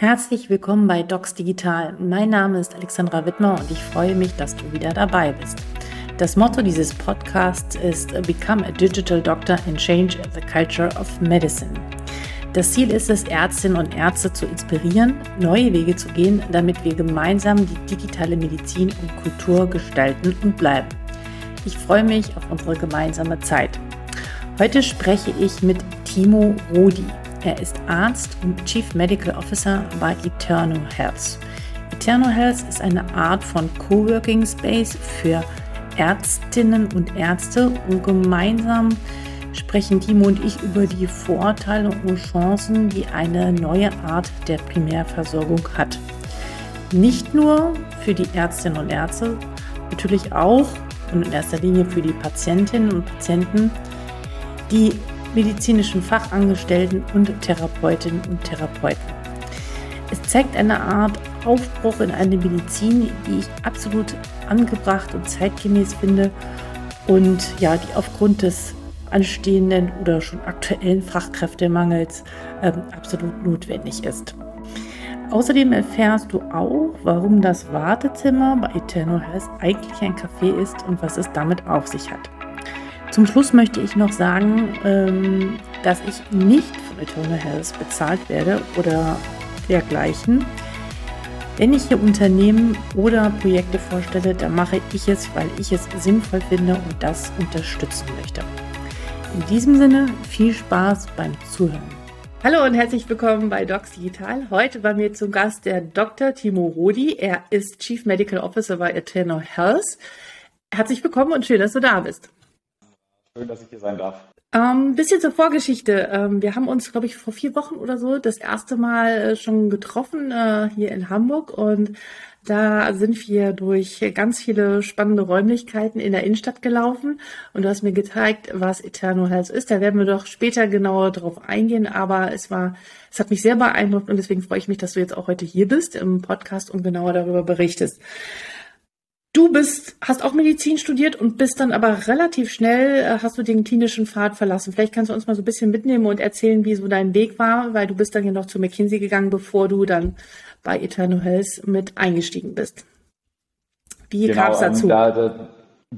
Herzlich willkommen bei Docs Digital. Mein Name ist Alexandra Wittmer und ich freue mich, dass du wieder dabei bist. Das Motto dieses Podcasts ist Become a Digital Doctor and Change the Culture of Medicine. Das Ziel ist es, Ärztinnen und Ärzte zu inspirieren, neue Wege zu gehen, damit wir gemeinsam die digitale Medizin und Kultur gestalten und bleiben. Ich freue mich auf unsere gemeinsame Zeit. Heute spreche ich mit Timo Rodi. Er ist Arzt und Chief Medical Officer bei Eternal Health. Eternal Health ist eine Art von Coworking Space für Ärztinnen und Ärzte und gemeinsam sprechen Timo und ich über die Vorteile und Chancen, die eine neue Art der Primärversorgung hat. Nicht nur für die Ärztinnen und Ärzte, natürlich auch und in erster Linie für die Patientinnen und Patienten, die medizinischen Fachangestellten und Therapeutinnen und Therapeuten. Es zeigt eine Art Aufbruch in eine Medizin, die ich absolut angebracht und zeitgemäß finde und ja, die aufgrund des anstehenden oder schon aktuellen Fachkräftemangels ähm, absolut notwendig ist. Außerdem erfährst du auch, warum das Wartezimmer bei Eternal Health eigentlich ein Café ist und was es damit auf sich hat. Zum Schluss möchte ich noch sagen, ähm, dass ich nicht von Eternal Health bezahlt werde oder dergleichen. Wenn ich hier Unternehmen oder Projekte vorstelle, dann mache ich es, weil ich es sinnvoll finde und das unterstützen möchte. In diesem Sinne viel Spaß beim Zuhören. Hallo und herzlich willkommen bei Docs Digital. Heute bei mir zum Gast der Dr. Timo Rodi. Er ist Chief Medical Officer bei Eternal Health. Herzlich willkommen und schön, dass du da bist. Schön, dass ich hier sein darf. Ähm, bisschen zur Vorgeschichte. Ähm, wir haben uns, glaube ich, vor vier Wochen oder so das erste Mal äh, schon getroffen äh, hier in Hamburg und da sind wir durch ganz viele spannende Räumlichkeiten in der Innenstadt gelaufen und du hast mir gezeigt, was Eternal Health ist. Da werden wir doch später genauer drauf eingehen, aber es war, es hat mich sehr beeindruckt und deswegen freue ich mich, dass du jetzt auch heute hier bist im Podcast und genauer darüber berichtest. Du bist, hast auch Medizin studiert und bist dann aber relativ schnell, äh, hast du den klinischen Pfad verlassen. Vielleicht kannst du uns mal so ein bisschen mitnehmen und erzählen, wie so dein Weg war, weil du bist dann ja noch zu McKinsey gegangen, bevor du dann bei Eternal Health mit eingestiegen bist. Wie genau, kam es dazu? Ähm, da, da,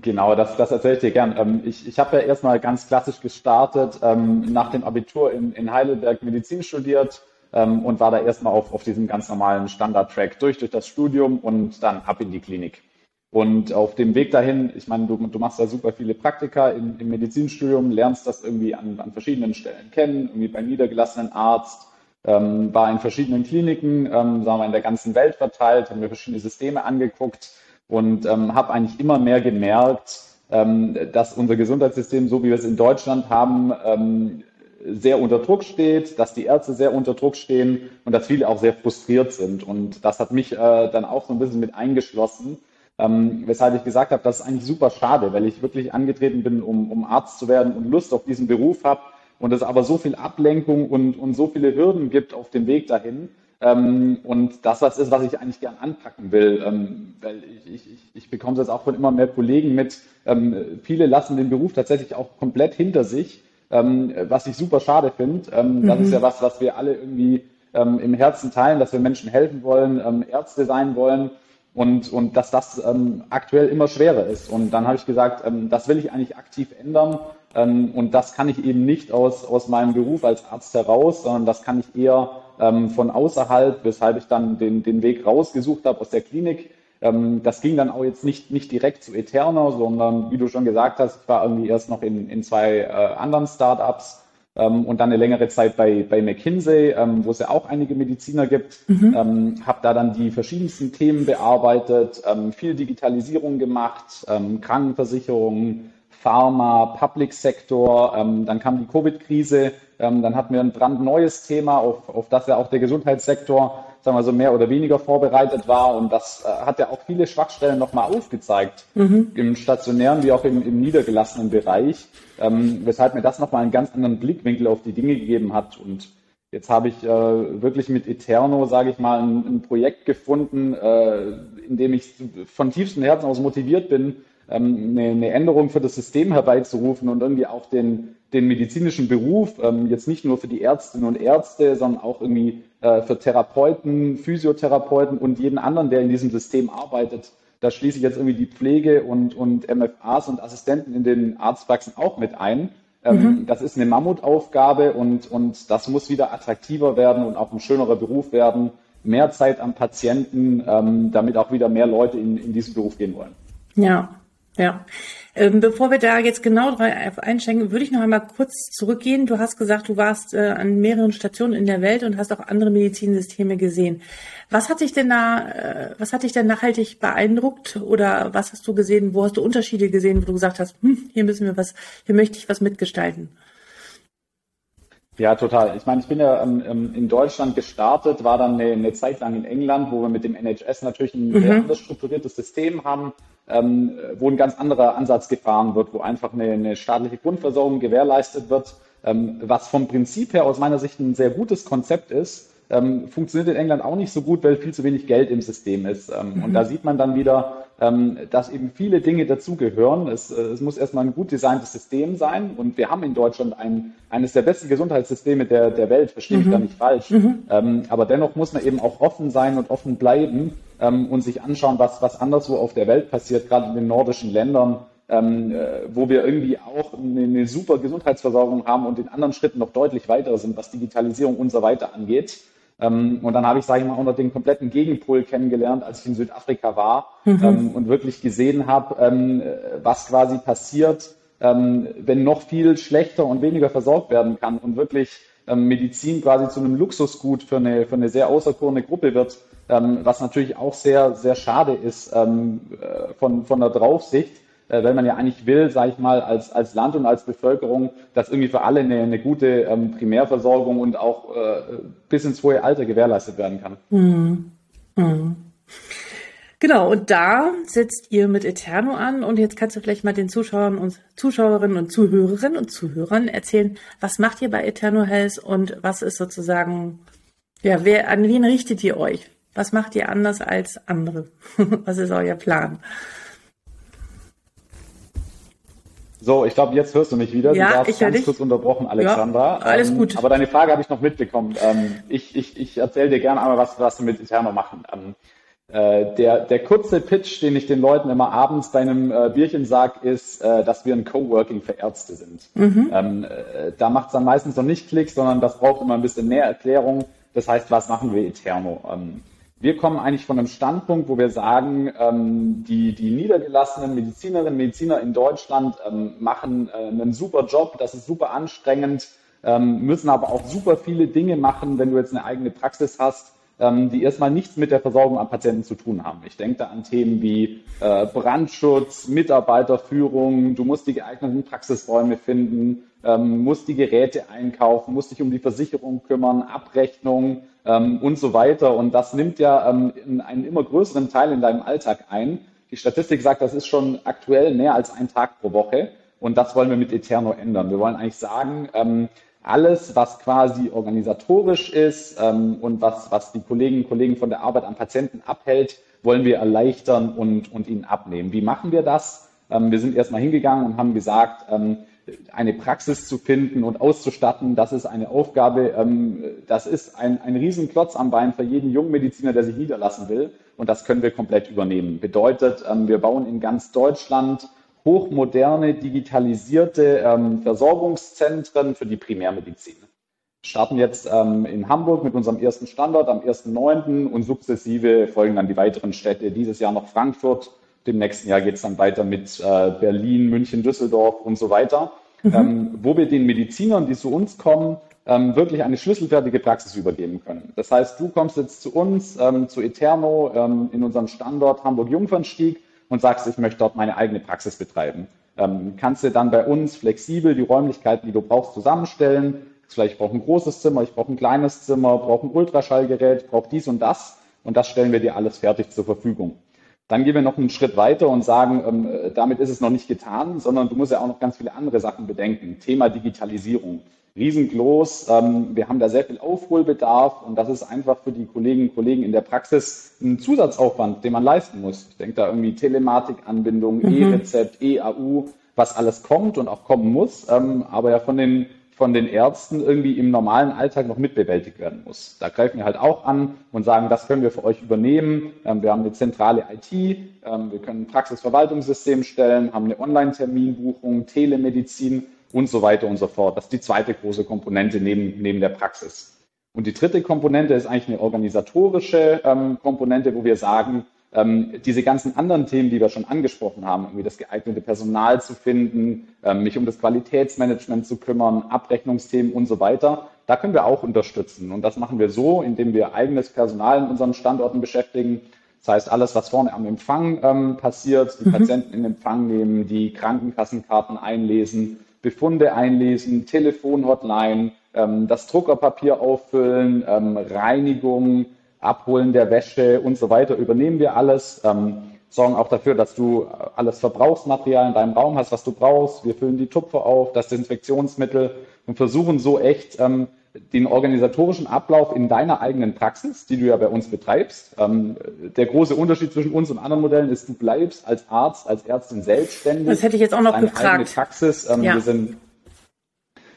genau, das, das erzähle ich dir gern. Ähm, ich ich habe ja erstmal ganz klassisch gestartet, ähm, nach dem Abitur in, in Heidelberg Medizin studiert ähm, und war da erstmal auf, auf diesem ganz normalen Standard-Track durch, durch das Studium und dann ab in die Klinik. Und auf dem Weg dahin, ich meine, du, du machst da super viele Praktika im, im Medizinstudium, lernst das irgendwie an, an verschiedenen Stellen kennen, irgendwie beim niedergelassenen Arzt, ähm, war in verschiedenen Kliniken, ähm, sagen wir in der ganzen Welt verteilt, haben mir verschiedene Systeme angeguckt und ähm, habe eigentlich immer mehr gemerkt, ähm, dass unser Gesundheitssystem, so wie wir es in Deutschland haben, ähm, sehr unter Druck steht, dass die Ärzte sehr unter Druck stehen und dass viele auch sehr frustriert sind. Und das hat mich äh, dann auch so ein bisschen mit eingeschlossen ähm, weshalb ich gesagt habe, das ist eigentlich super schade, weil ich wirklich angetreten bin, um, um Arzt zu werden und Lust auf diesen Beruf habe und es aber so viel Ablenkung und, und so viele Hürden gibt auf dem Weg dahin. Ähm, und das was ist, was ich eigentlich gern anpacken will, ähm, weil ich, ich, ich bekomme es jetzt auch von immer mehr Kollegen mit. Ähm, viele lassen den Beruf tatsächlich auch komplett hinter sich, ähm, was ich super schade finde. Ähm, das ist ja was, was wir alle irgendwie ähm, im Herzen teilen, dass wir Menschen helfen wollen, Ärzte sein wollen und, und dass das ähm, aktuell immer schwerer ist. Und dann habe ich gesagt, ähm, das will ich eigentlich aktiv ändern. Ähm, und das kann ich eben nicht aus, aus meinem Beruf als Arzt heraus, sondern das kann ich eher ähm, von außerhalb, weshalb ich dann den, den Weg rausgesucht habe aus der Klinik. Ähm, das ging dann auch jetzt nicht, nicht direkt zu Eterna, sondern wie du schon gesagt hast, ich war irgendwie erst noch in, in zwei äh, anderen Startups ähm, und dann eine längere Zeit bei, bei McKinsey, ähm, wo es ja auch einige Mediziner gibt. Mhm. Ähm, habe da dann die verschiedensten Themen bearbeitet, ähm, viel Digitalisierung gemacht, ähm, Krankenversicherung, Pharma, Public Sector. Ähm, dann kam die Covid-Krise. Dann hatten wir ein brandneues Thema, auf, auf das ja auch der Gesundheitssektor sagen wir so mehr oder weniger vorbereitet war. Und das äh, hat ja auch viele Schwachstellen nochmal aufgezeigt, mhm. im stationären wie auch im, im niedergelassenen Bereich, ähm, weshalb mir das nochmal einen ganz anderen Blickwinkel auf die Dinge gegeben hat. Und jetzt habe ich äh, wirklich mit Eterno, sage ich mal, ein, ein Projekt gefunden, äh, in dem ich von tiefstem Herzen aus motiviert bin, ähm, eine, eine, Änderung für das System herbeizurufen und irgendwie auch den, den medizinischen Beruf, ähm, jetzt nicht nur für die Ärztinnen und Ärzte, sondern auch irgendwie äh, für Therapeuten, Physiotherapeuten und jeden anderen, der in diesem System arbeitet. Da schließe ich jetzt irgendwie die Pflege und, und MFAs und Assistenten in den Arztpraxen auch mit ein. Ähm, mhm. Das ist eine Mammutaufgabe und, und das muss wieder attraktiver werden und auch ein schönerer Beruf werden. Mehr Zeit am Patienten, ähm, damit auch wieder mehr Leute in, in diesen Beruf gehen wollen. Ja, ja. Ähm, bevor wir da jetzt genau drauf einschenken, würde ich noch einmal kurz zurückgehen. Du hast gesagt, du warst äh, an mehreren Stationen in der Welt und hast auch andere Medizinsysteme gesehen. Was hat dich denn da, äh, was hat dich denn nachhaltig beeindruckt oder was hast du gesehen? Wo hast du Unterschiede gesehen, wo du gesagt hast, hm, hier müssen wir was, hier möchte ich was mitgestalten? Ja, total. Ich meine, ich bin ja ähm, ähm in Deutschland gestartet, war dann eine, eine, Zeit lang in England, wo wir mit dem NHS natürlich ein mhm. sehr anders strukturiertes System haben, ähm, wo ein ganz anderer Ansatz gefahren wird, wo einfach eine, eine staatliche Grundversorgung gewährleistet wird, ähm, was vom Prinzip her aus meiner Sicht ein sehr gutes Konzept ist. Ähm, funktioniert in England auch nicht so gut, weil viel zu wenig Geld im System ist. Ähm, mhm. Und da sieht man dann wieder, dass eben viele Dinge dazugehören. Es, äh, es muss erstmal ein gut designtes System sein. Und wir haben in Deutschland ein, eines der besten Gesundheitssysteme der, der Welt, verstehe mhm. ich da nicht falsch. Mhm. Ähm, aber dennoch muss man eben auch offen sein und offen bleiben ähm, und sich anschauen, was, was anderswo auf der Welt passiert, gerade in den nordischen Ländern. Ähm, äh, wo wir irgendwie auch eine, eine, super Gesundheitsversorgung haben und in anderen Schritten noch deutlich weiter sind, was Digitalisierung und so weiter angeht. Ähm, und dann habe ich, sage ich mal, auch noch den kompletten Gegenpol kennengelernt, als ich in Südafrika war mhm. ähm, und wirklich gesehen habe, ähm, was quasi passiert, wenn noch viel schlechter und weniger versorgt werden kann und wirklich Medizin quasi zu einem Luxusgut für eine, für eine sehr auserkorene Gruppe wird, was natürlich auch sehr, sehr schade ist äh, von, von der Draufsicht äh, weil man ja eigentlich will, sage ich mal, als, als Land und als Bevölkerung, dass irgendwie für alle eine, eine gute ähm, Primärversorgung und auch äh, bis ins hohe Alter gewährleistet werden kann. Mhm. Mhm. Genau, und da setzt ihr mit Eterno an und jetzt kannst du vielleicht mal den Zuschauern und Zuschauerinnen und Zuhörerinnen und Zuhörern erzählen, was macht ihr bei Eterno Health und was ist sozusagen, ja, wer, an wen richtet ihr euch? Was macht ihr anders als andere? was ist euer Plan? So, ich glaube, jetzt hörst du mich wieder. Ja, du warst ich ganz dich. kurz unterbrochen, Alexandra. Ja, alles ähm, gut. aber deine Frage habe ich noch mitbekommen. Ähm, ich ich, ich erzähle dir gerne einmal, was, was wir mit Eterno machen. Ähm, äh, der, der kurze Pitch, den ich den Leuten immer abends bei einem äh, Bierchen sage, ist, äh, dass wir ein Coworking für Ärzte sind. Mhm. Ähm, äh, da macht es dann meistens noch nicht Klick, sondern das braucht immer ein bisschen mehr Erklärung. Das heißt, was machen wir Eterno? Wir kommen eigentlich von einem Standpunkt, wo wir sagen, ähm, die, die niedergelassenen Medizinerinnen und Mediziner in Deutschland ähm, machen äh, einen super Job, das ist super anstrengend, ähm, müssen aber auch super viele Dinge machen, wenn du jetzt eine eigene Praxis hast, ähm, die erstmal nichts mit der Versorgung an Patienten zu tun haben. Ich denke da an Themen wie äh, Brandschutz, Mitarbeiterführung, du musst die geeigneten Praxisräume finden, ähm, musst die Geräte einkaufen, musst dich um die Versicherung kümmern, Abrechnung, ähm, und so weiter. Und das nimmt ja ähm, einen immer größeren Teil in deinem Alltag ein. Die Statistik sagt, das ist schon aktuell mehr als ein Tag pro Woche. Und das wollen wir mit Eterno ändern. Wir wollen eigentlich sagen, ähm, alles, was quasi organisatorisch ist ähm, und was, was die Kolleginnen und Kollegen von der Arbeit am Patienten abhält, wollen wir erleichtern und, und ihnen abnehmen. Wie machen wir das? Ähm, wir sind erstmal hingegangen und haben gesagt, ähm, eine Praxis zu finden und auszustatten, das ist eine Aufgabe, ähm, das ist ein, ein Riesenklotz am Bein für jeden jungen Mediziner, der sich niederlassen will. Und das können wir komplett übernehmen. Bedeutet, ähm, wir bauen in ganz Deutschland hochmoderne, digitalisierte ähm, Versorgungszentren für die Primärmedizin. Wir starten jetzt in Hamburg mit unserem ersten Standort am 1.9. und sukzessive folgen dann die weiteren Städte. Dieses Jahr noch Frankfurt, dem nächsten Jahr geht es dann weiter mit äh, Berlin, München, Düsseldorf und so weiter, mhm. ähm, wo wir den Medizinern, die zu uns kommen, ähm, wirklich eine schlüsselfertige Praxis übergeben können. Das heißt, du kommst jetzt zu uns, ähm, zu Eterno, ähm, in unserem Standort Hamburg-Jungfernstieg und sagst, ich möchte dort meine eigene Praxis betreiben. Ähm, kannst du dann bei uns flexibel die Räumlichkeiten, die du brauchst, zusammenstellen. Vielleicht brauche ein großes Zimmer, ich brauche ein kleines Zimmer, brauche ein Ultraschallgerät, brauche dies und das. Und das stellen wir dir alles fertig zur Verfügung. Dann gehen wir noch einen Schritt weiter und sagen, ähm, damit ist es noch nicht getan, sondern du musst ja auch noch ganz viele andere Sachen bedenken. Thema Digitalisierung. Riesengroß. Ähm, wir haben da sehr viel Aufholbedarf und das ist einfach für die Kolleginnen und Kollegen in der Praxis ein Zusatzaufwand, den man leisten muss. Ich denke da irgendwie Telematikanbindung, mhm. E-Rezept, EAU, was alles kommt und auch kommen muss, ähm, aber ja von den von den Ärzten irgendwie im normalen Alltag noch mitbewältigt werden muss. Da greifen wir halt auch an und sagen, das können wir für euch übernehmen. Ähm, wir haben eine zentrale IT, ähm, wir können ein Praxisverwaltungssystem stellen, haben eine Online-Terminbuchung, Telemedizin und so weiter und so fort. Das ist die zweite große Komponente neben, neben der Praxis. Und die dritte Komponente ist eigentlich eine organisatorische ähm, Komponente, wo wir sagen, ähm, diese ganzen anderen Themen, die wir schon angesprochen haben, irgendwie das geeignete Personal zu finden, ähm, mich um das Qualitätsmanagement zu kümmern, Abrechnungsthemen und so weiter, da können wir auch unterstützen. Und das machen wir so, indem wir eigenes Personal in unseren Standorten beschäftigen. Das heißt, alles, was vorne am Empfang ähm, passiert, die mhm. Patienten in Empfang nehmen, die Krankenkassenkarten einlesen, Befunde einlesen, Telefonhotline, ähm, das Druckerpapier auffüllen, ähm, Reinigung, Abholen der Wäsche und so weiter übernehmen wir alles, ähm, sorgen auch dafür, dass du alles Verbrauchsmaterial in deinem Raum hast, was du brauchst. Wir füllen die Tupfer auf, das Desinfektionsmittel und versuchen so echt ähm, den organisatorischen Ablauf in deiner eigenen Praxis, die du ja bei uns betreibst. Ähm, der große Unterschied zwischen uns und anderen Modellen ist, du bleibst als Arzt, als Ärztin selbstständig. Das hätte ich jetzt auch noch gefragt. Eigene Praxis. Ähm, ja. Wir sind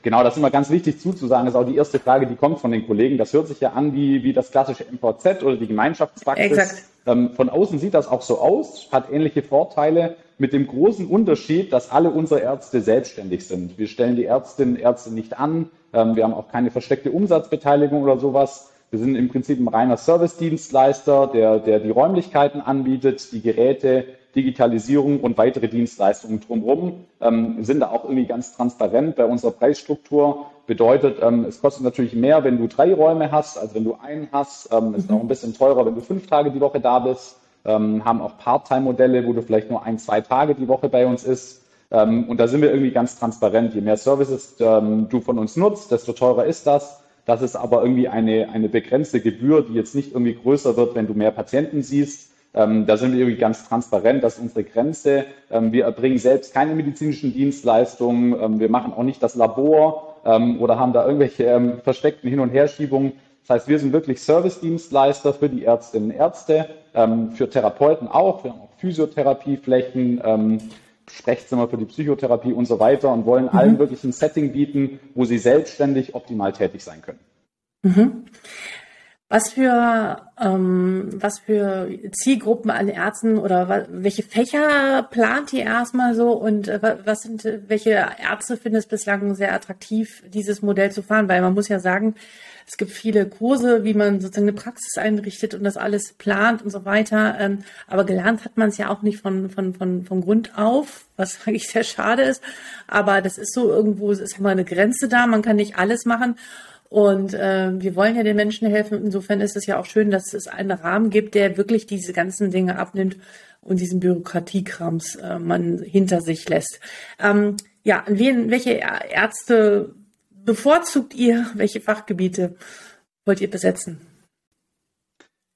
Genau, das ist immer ganz wichtig zuzusagen. Das ist auch die erste Frage, die kommt von den Kollegen. Das hört sich ja an wie, wie das klassische MVZ oder die Gemeinschaftspraxis. Exakt. Ähm, von außen sieht das auch so aus, hat ähnliche Vorteile, mit dem großen Unterschied, dass alle unsere Ärzte selbstständig sind. Wir stellen die Ärztinnen und Ärzte nicht an. Ähm, wir haben auch keine versteckte Umsatzbeteiligung oder sowas. Wir sind im Prinzip ein reiner Service-Dienstleister, der, der die Räumlichkeiten anbietet, die Geräte, Digitalisierung und weitere Dienstleistungen drumherum, ähm, sind da auch irgendwie ganz transparent bei unserer Preisstruktur. Bedeutet, ähm, es kostet natürlich mehr, wenn du drei Räume hast, als wenn du einen hast. Ähm, ist mhm. auch ein bisschen teurer, wenn du fünf Tage die Woche da bist. Ähm, haben auch Part-Time-Modelle, wo du vielleicht nur ein, zwei Tage die Woche bei uns ist. Ähm, und da sind wir irgendwie ganz transparent. Je mehr Services ähm, du von uns nutzt, desto teurer ist das. Das ist aber irgendwie eine, eine begrenzte Gebühr, die jetzt nicht irgendwie größer wird, wenn du mehr Patienten siehst. Ähm, da sind wir irgendwie ganz transparent, das ist unsere Grenze. Ähm, wir erbringen selbst keine medizinischen Dienstleistungen. Ähm, wir machen auch nicht das Labor ähm, oder haben da irgendwelche ähm, versteckten Hin- und Herschiebungen. Das heißt, wir sind wirklich Service-Dienstleister für die Ärztinnen und Ärzte, ähm, für Therapeuten auch. Wir haben auch Physiotherapieflächen, Sprechzimmer für die Psychotherapie und so weiter und wollen mhm. allen wirklich ein Setting bieten, wo sie selbstständig optimal tätig sein können. Mhm. Was für, ähm, was für Zielgruppen an Ärzten oder welche Fächer plant ihr erstmal so und äh, was sind, welche Ärzte finden es bislang sehr attraktiv, dieses Modell zu fahren? Weil man muss ja sagen, es gibt viele Kurse, wie man sozusagen eine Praxis einrichtet und das alles plant und so weiter. Ähm, aber gelernt hat man es ja auch nicht von, von, von, von Grund auf, was eigentlich sehr schade ist. Aber das ist so irgendwo, es ist immer eine Grenze da. Man kann nicht alles machen. Und äh, wir wollen ja den Menschen helfen. Insofern ist es ja auch schön, dass es einen Rahmen gibt, der wirklich diese ganzen Dinge abnimmt und diesen Bürokratiekrams äh, man hinter sich lässt. Ähm, ja, an wen, welche Ärzte bevorzugt ihr? Welche Fachgebiete wollt ihr besetzen?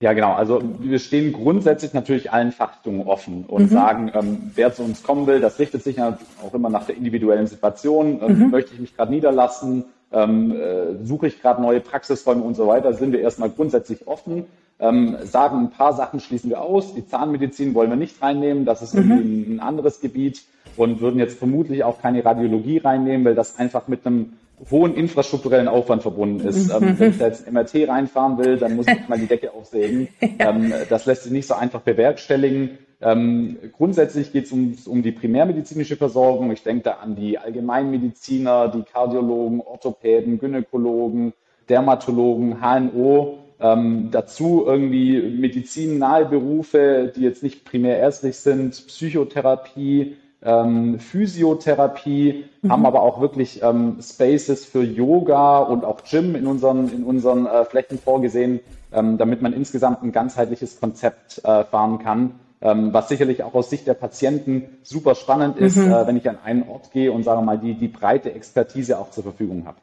Ja, genau. Also wir stehen grundsätzlich natürlich allen Fachrichtungen offen und mhm. sagen, ähm, wer zu uns kommen will, das richtet sich ja auch immer nach der individuellen Situation. Ähm, mhm. Möchte ich mich gerade niederlassen? Ähm, äh, suche ich gerade neue Praxisräume und so weiter, sind wir erstmal grundsätzlich offen, ähm, sagen ein paar Sachen schließen wir aus. Die Zahnmedizin wollen wir nicht reinnehmen, das ist mhm. irgendwie ein anderes Gebiet und würden jetzt vermutlich auch keine Radiologie reinnehmen, weil das einfach mit einem hohen infrastrukturellen Aufwand verbunden ist. Mhm. Ähm, wenn ich da jetzt ein MRT reinfahren will, dann muss ich mal die Decke aufsägen. Ja. Ähm, das lässt sich nicht so einfach bewerkstelligen. Ähm, grundsätzlich geht es um, um die primärmedizinische Versorgung. Ich denke da an die Allgemeinmediziner, die Kardiologen, Orthopäden, Gynäkologen, Dermatologen, HNO. Ähm, dazu irgendwie medizinnahe Berufe, die jetzt nicht primär ärztlich sind, Psychotherapie, ähm, Physiotherapie, mhm. haben aber auch wirklich ähm, Spaces für Yoga und auch Gym in unseren, in unseren äh, Flächen vorgesehen, ähm, damit man insgesamt ein ganzheitliches Konzept äh, fahren kann. Ähm, was sicherlich auch aus Sicht der Patienten super spannend ist, mhm. äh, wenn ich an einen Ort gehe und sage mal die, die breite Expertise auch zur Verfügung habe.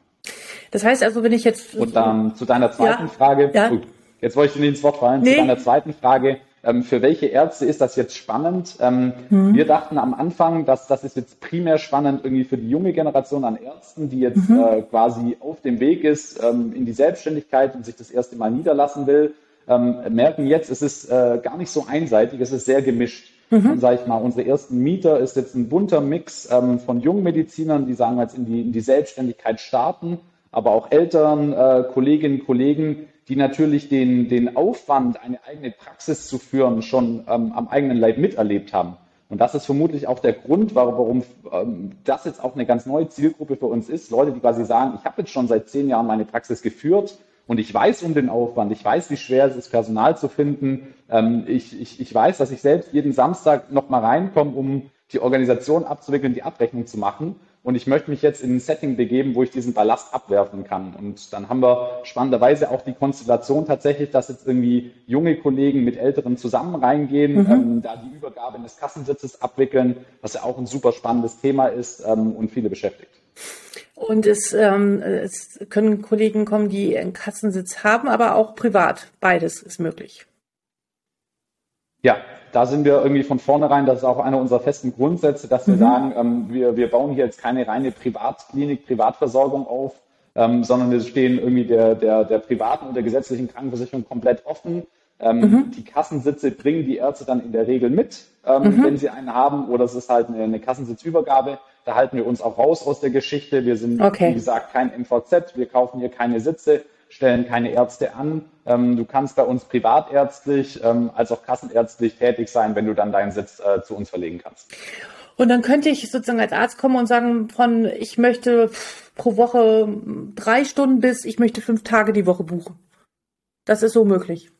Das heißt also, wenn ich jetzt. Und dann zu deiner zweiten ja, Frage, ja. Gut, jetzt wollte ich dir ins Wort fallen, nee. zu deiner zweiten Frage, ähm, für welche Ärzte ist das jetzt spannend? Ähm, mhm. Wir dachten am Anfang, dass das ist jetzt primär spannend irgendwie für die junge Generation an Ärzten, die jetzt mhm. äh, quasi auf dem Weg ist ähm, in die Selbstständigkeit und sich das erste Mal niederlassen will. Ähm, merken jetzt, es ist äh, gar nicht so einseitig, es ist sehr gemischt. Mhm. Sage ich mal, unsere ersten Mieter ist jetzt ein bunter Mix ähm, von jungen Medizinern, die sagen wir jetzt in die, in die Selbstständigkeit starten, aber auch Eltern, äh, Kolleginnen, Kollegen, die natürlich den, den Aufwand, eine eigene Praxis zu führen, schon ähm, am eigenen Leib miterlebt haben. Und das ist vermutlich auch der Grund, warum, ähm, das jetzt auch eine ganz neue Zielgruppe für uns ist. Leute, die quasi sagen, ich habe jetzt schon seit zehn Jahren meine Praxis geführt und ich weiß um den Aufwand, ich weiß, wie schwer es ist, Personal zu finden. Ähm, ich, ich, ich weiß, dass ich selbst jeden Samstag noch mal reinkomme, um die Organisation abzuwickeln, die Abrechnung zu machen und ich möchte mich jetzt in ein Setting begeben, wo ich diesen Ballast abwerfen kann. Und dann haben wir spannenderweise auch die Konstellation tatsächlich, dass jetzt irgendwie junge Kollegen mit Älteren zusammen reingehen, mhm. ähm, da die Übergabe des Kassensitzes abwickeln, was ja auch ein super spannendes Thema ist ähm, und viele beschäftigt. Und es, ähm, es können Kollegen kommen, die einen Kassensitz haben, aber auch privat. Beides ist möglich. Ja, da sind wir irgendwie von vornherein, das ist auch einer unserer festen Grundsätze, dass wir mhm. sagen, ähm, wir, wir bauen hier jetzt keine reine Privatklinik, Privatversorgung auf, ähm, sondern wir stehen irgendwie der, der, der privaten und der gesetzlichen Krankenversicherung komplett offen. Ähm, mhm. Die Kassensitze bringen die Ärzte dann in der Regel mit, ähm, mhm. wenn sie einen haben, oder es ist halt eine, eine Kassensitzübergabe. Da halten wir uns auch raus aus der Geschichte. Wir sind, okay. wie gesagt, kein MVZ, wir kaufen hier keine Sitze stellen keine Ärzte an. Ähm, du kannst bei uns privatärztlich ähm, als auch kassenärztlich tätig sein, wenn du dann deinen Sitz äh, zu uns verlegen kannst. Und dann könnte ich sozusagen als Arzt kommen und sagen, von ich möchte pro Woche drei Stunden bis ich möchte fünf Tage die Woche buchen. Das ist so möglich.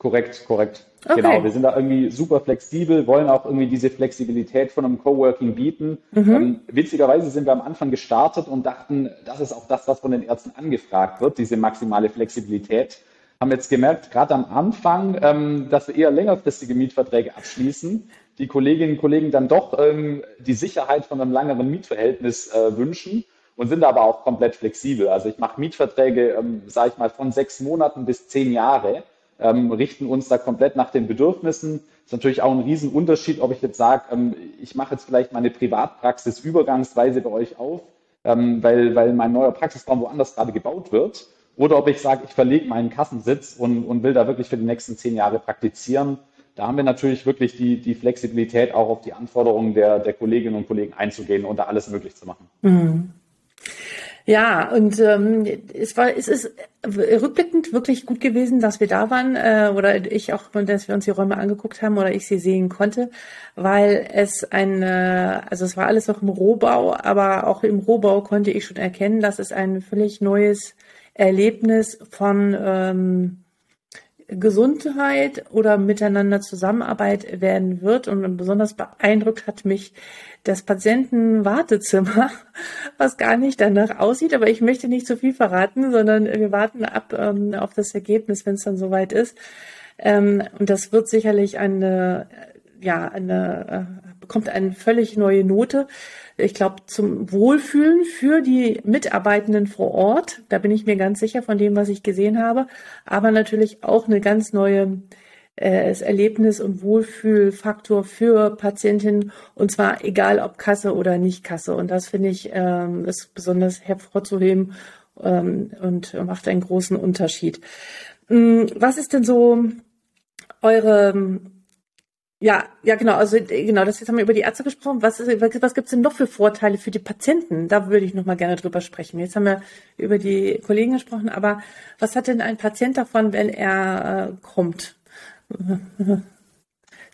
Korrekt, korrekt. Okay. Genau, wir sind da irgendwie super flexibel, wollen auch irgendwie diese Flexibilität von einem Coworking bieten. Mhm. Ähm, witzigerweise sind wir am Anfang gestartet und dachten, das ist auch das, was von den Ärzten angefragt wird, diese maximale Flexibilität. Haben jetzt gemerkt, gerade am Anfang, ähm, dass wir eher längerfristige Mietverträge abschließen, die Kolleginnen und Kollegen dann doch ähm, die Sicherheit von einem langeren Mietverhältnis äh, wünschen und sind aber auch komplett flexibel. Also ich mache Mietverträge, ähm, sage ich mal, von sechs Monaten bis zehn Jahre ähm, richten uns da komplett nach den Bedürfnissen. Ist natürlich auch ein Riesenunterschied, ob ich jetzt sage, ähm, ich mache jetzt vielleicht meine Privatpraxis übergangsweise bei euch auf, ähm, weil, weil mein neuer Praxisraum woanders gerade gebaut wird. Oder ob ich sage, ich verlege meinen Kassensitz und, und will da wirklich für die nächsten zehn Jahre praktizieren. Da haben wir natürlich wirklich die, die Flexibilität, auch auf die Anforderungen der, der Kolleginnen und Kollegen einzugehen und da alles möglich zu machen. Mhm. Ja, und ähm, es war, es ist rückblickend wirklich gut gewesen, dass wir da waren äh, oder ich auch, dass wir uns die Räume angeguckt haben oder ich sie sehen konnte, weil es ein, äh, also es war alles noch im Rohbau, aber auch im Rohbau konnte ich schon erkennen, dass es ein völlig neues Erlebnis von ähm, Gesundheit oder miteinander Zusammenarbeit werden wird. Und besonders beeindruckt hat mich das Patientenwartezimmer, was gar nicht danach aussieht. Aber ich möchte nicht zu viel verraten, sondern wir warten ab ähm, auf das Ergebnis, wenn es dann soweit ist. Ähm, und das wird sicherlich eine, ja, eine, äh, bekommt eine völlig neue Note ich glaube, zum Wohlfühlen für die Mitarbeitenden vor Ort. Da bin ich mir ganz sicher von dem, was ich gesehen habe. Aber natürlich auch eine ganz neue äh, Erlebnis und Wohlfühlfaktor für Patientinnen und zwar egal ob Kasse oder nicht Kasse. Und das finde ich ähm, ist besonders hervorzuheben ähm, und macht einen großen Unterschied. Mm, was ist denn so eure ja, ja, genau. Also genau, das jetzt haben wir über die Ärzte gesprochen. Was, ist, was gibt's denn noch für Vorteile für die Patienten? Da würde ich noch mal gerne drüber sprechen. Jetzt haben wir über die Kollegen gesprochen, aber was hat denn ein Patient davon, wenn er äh, kommt?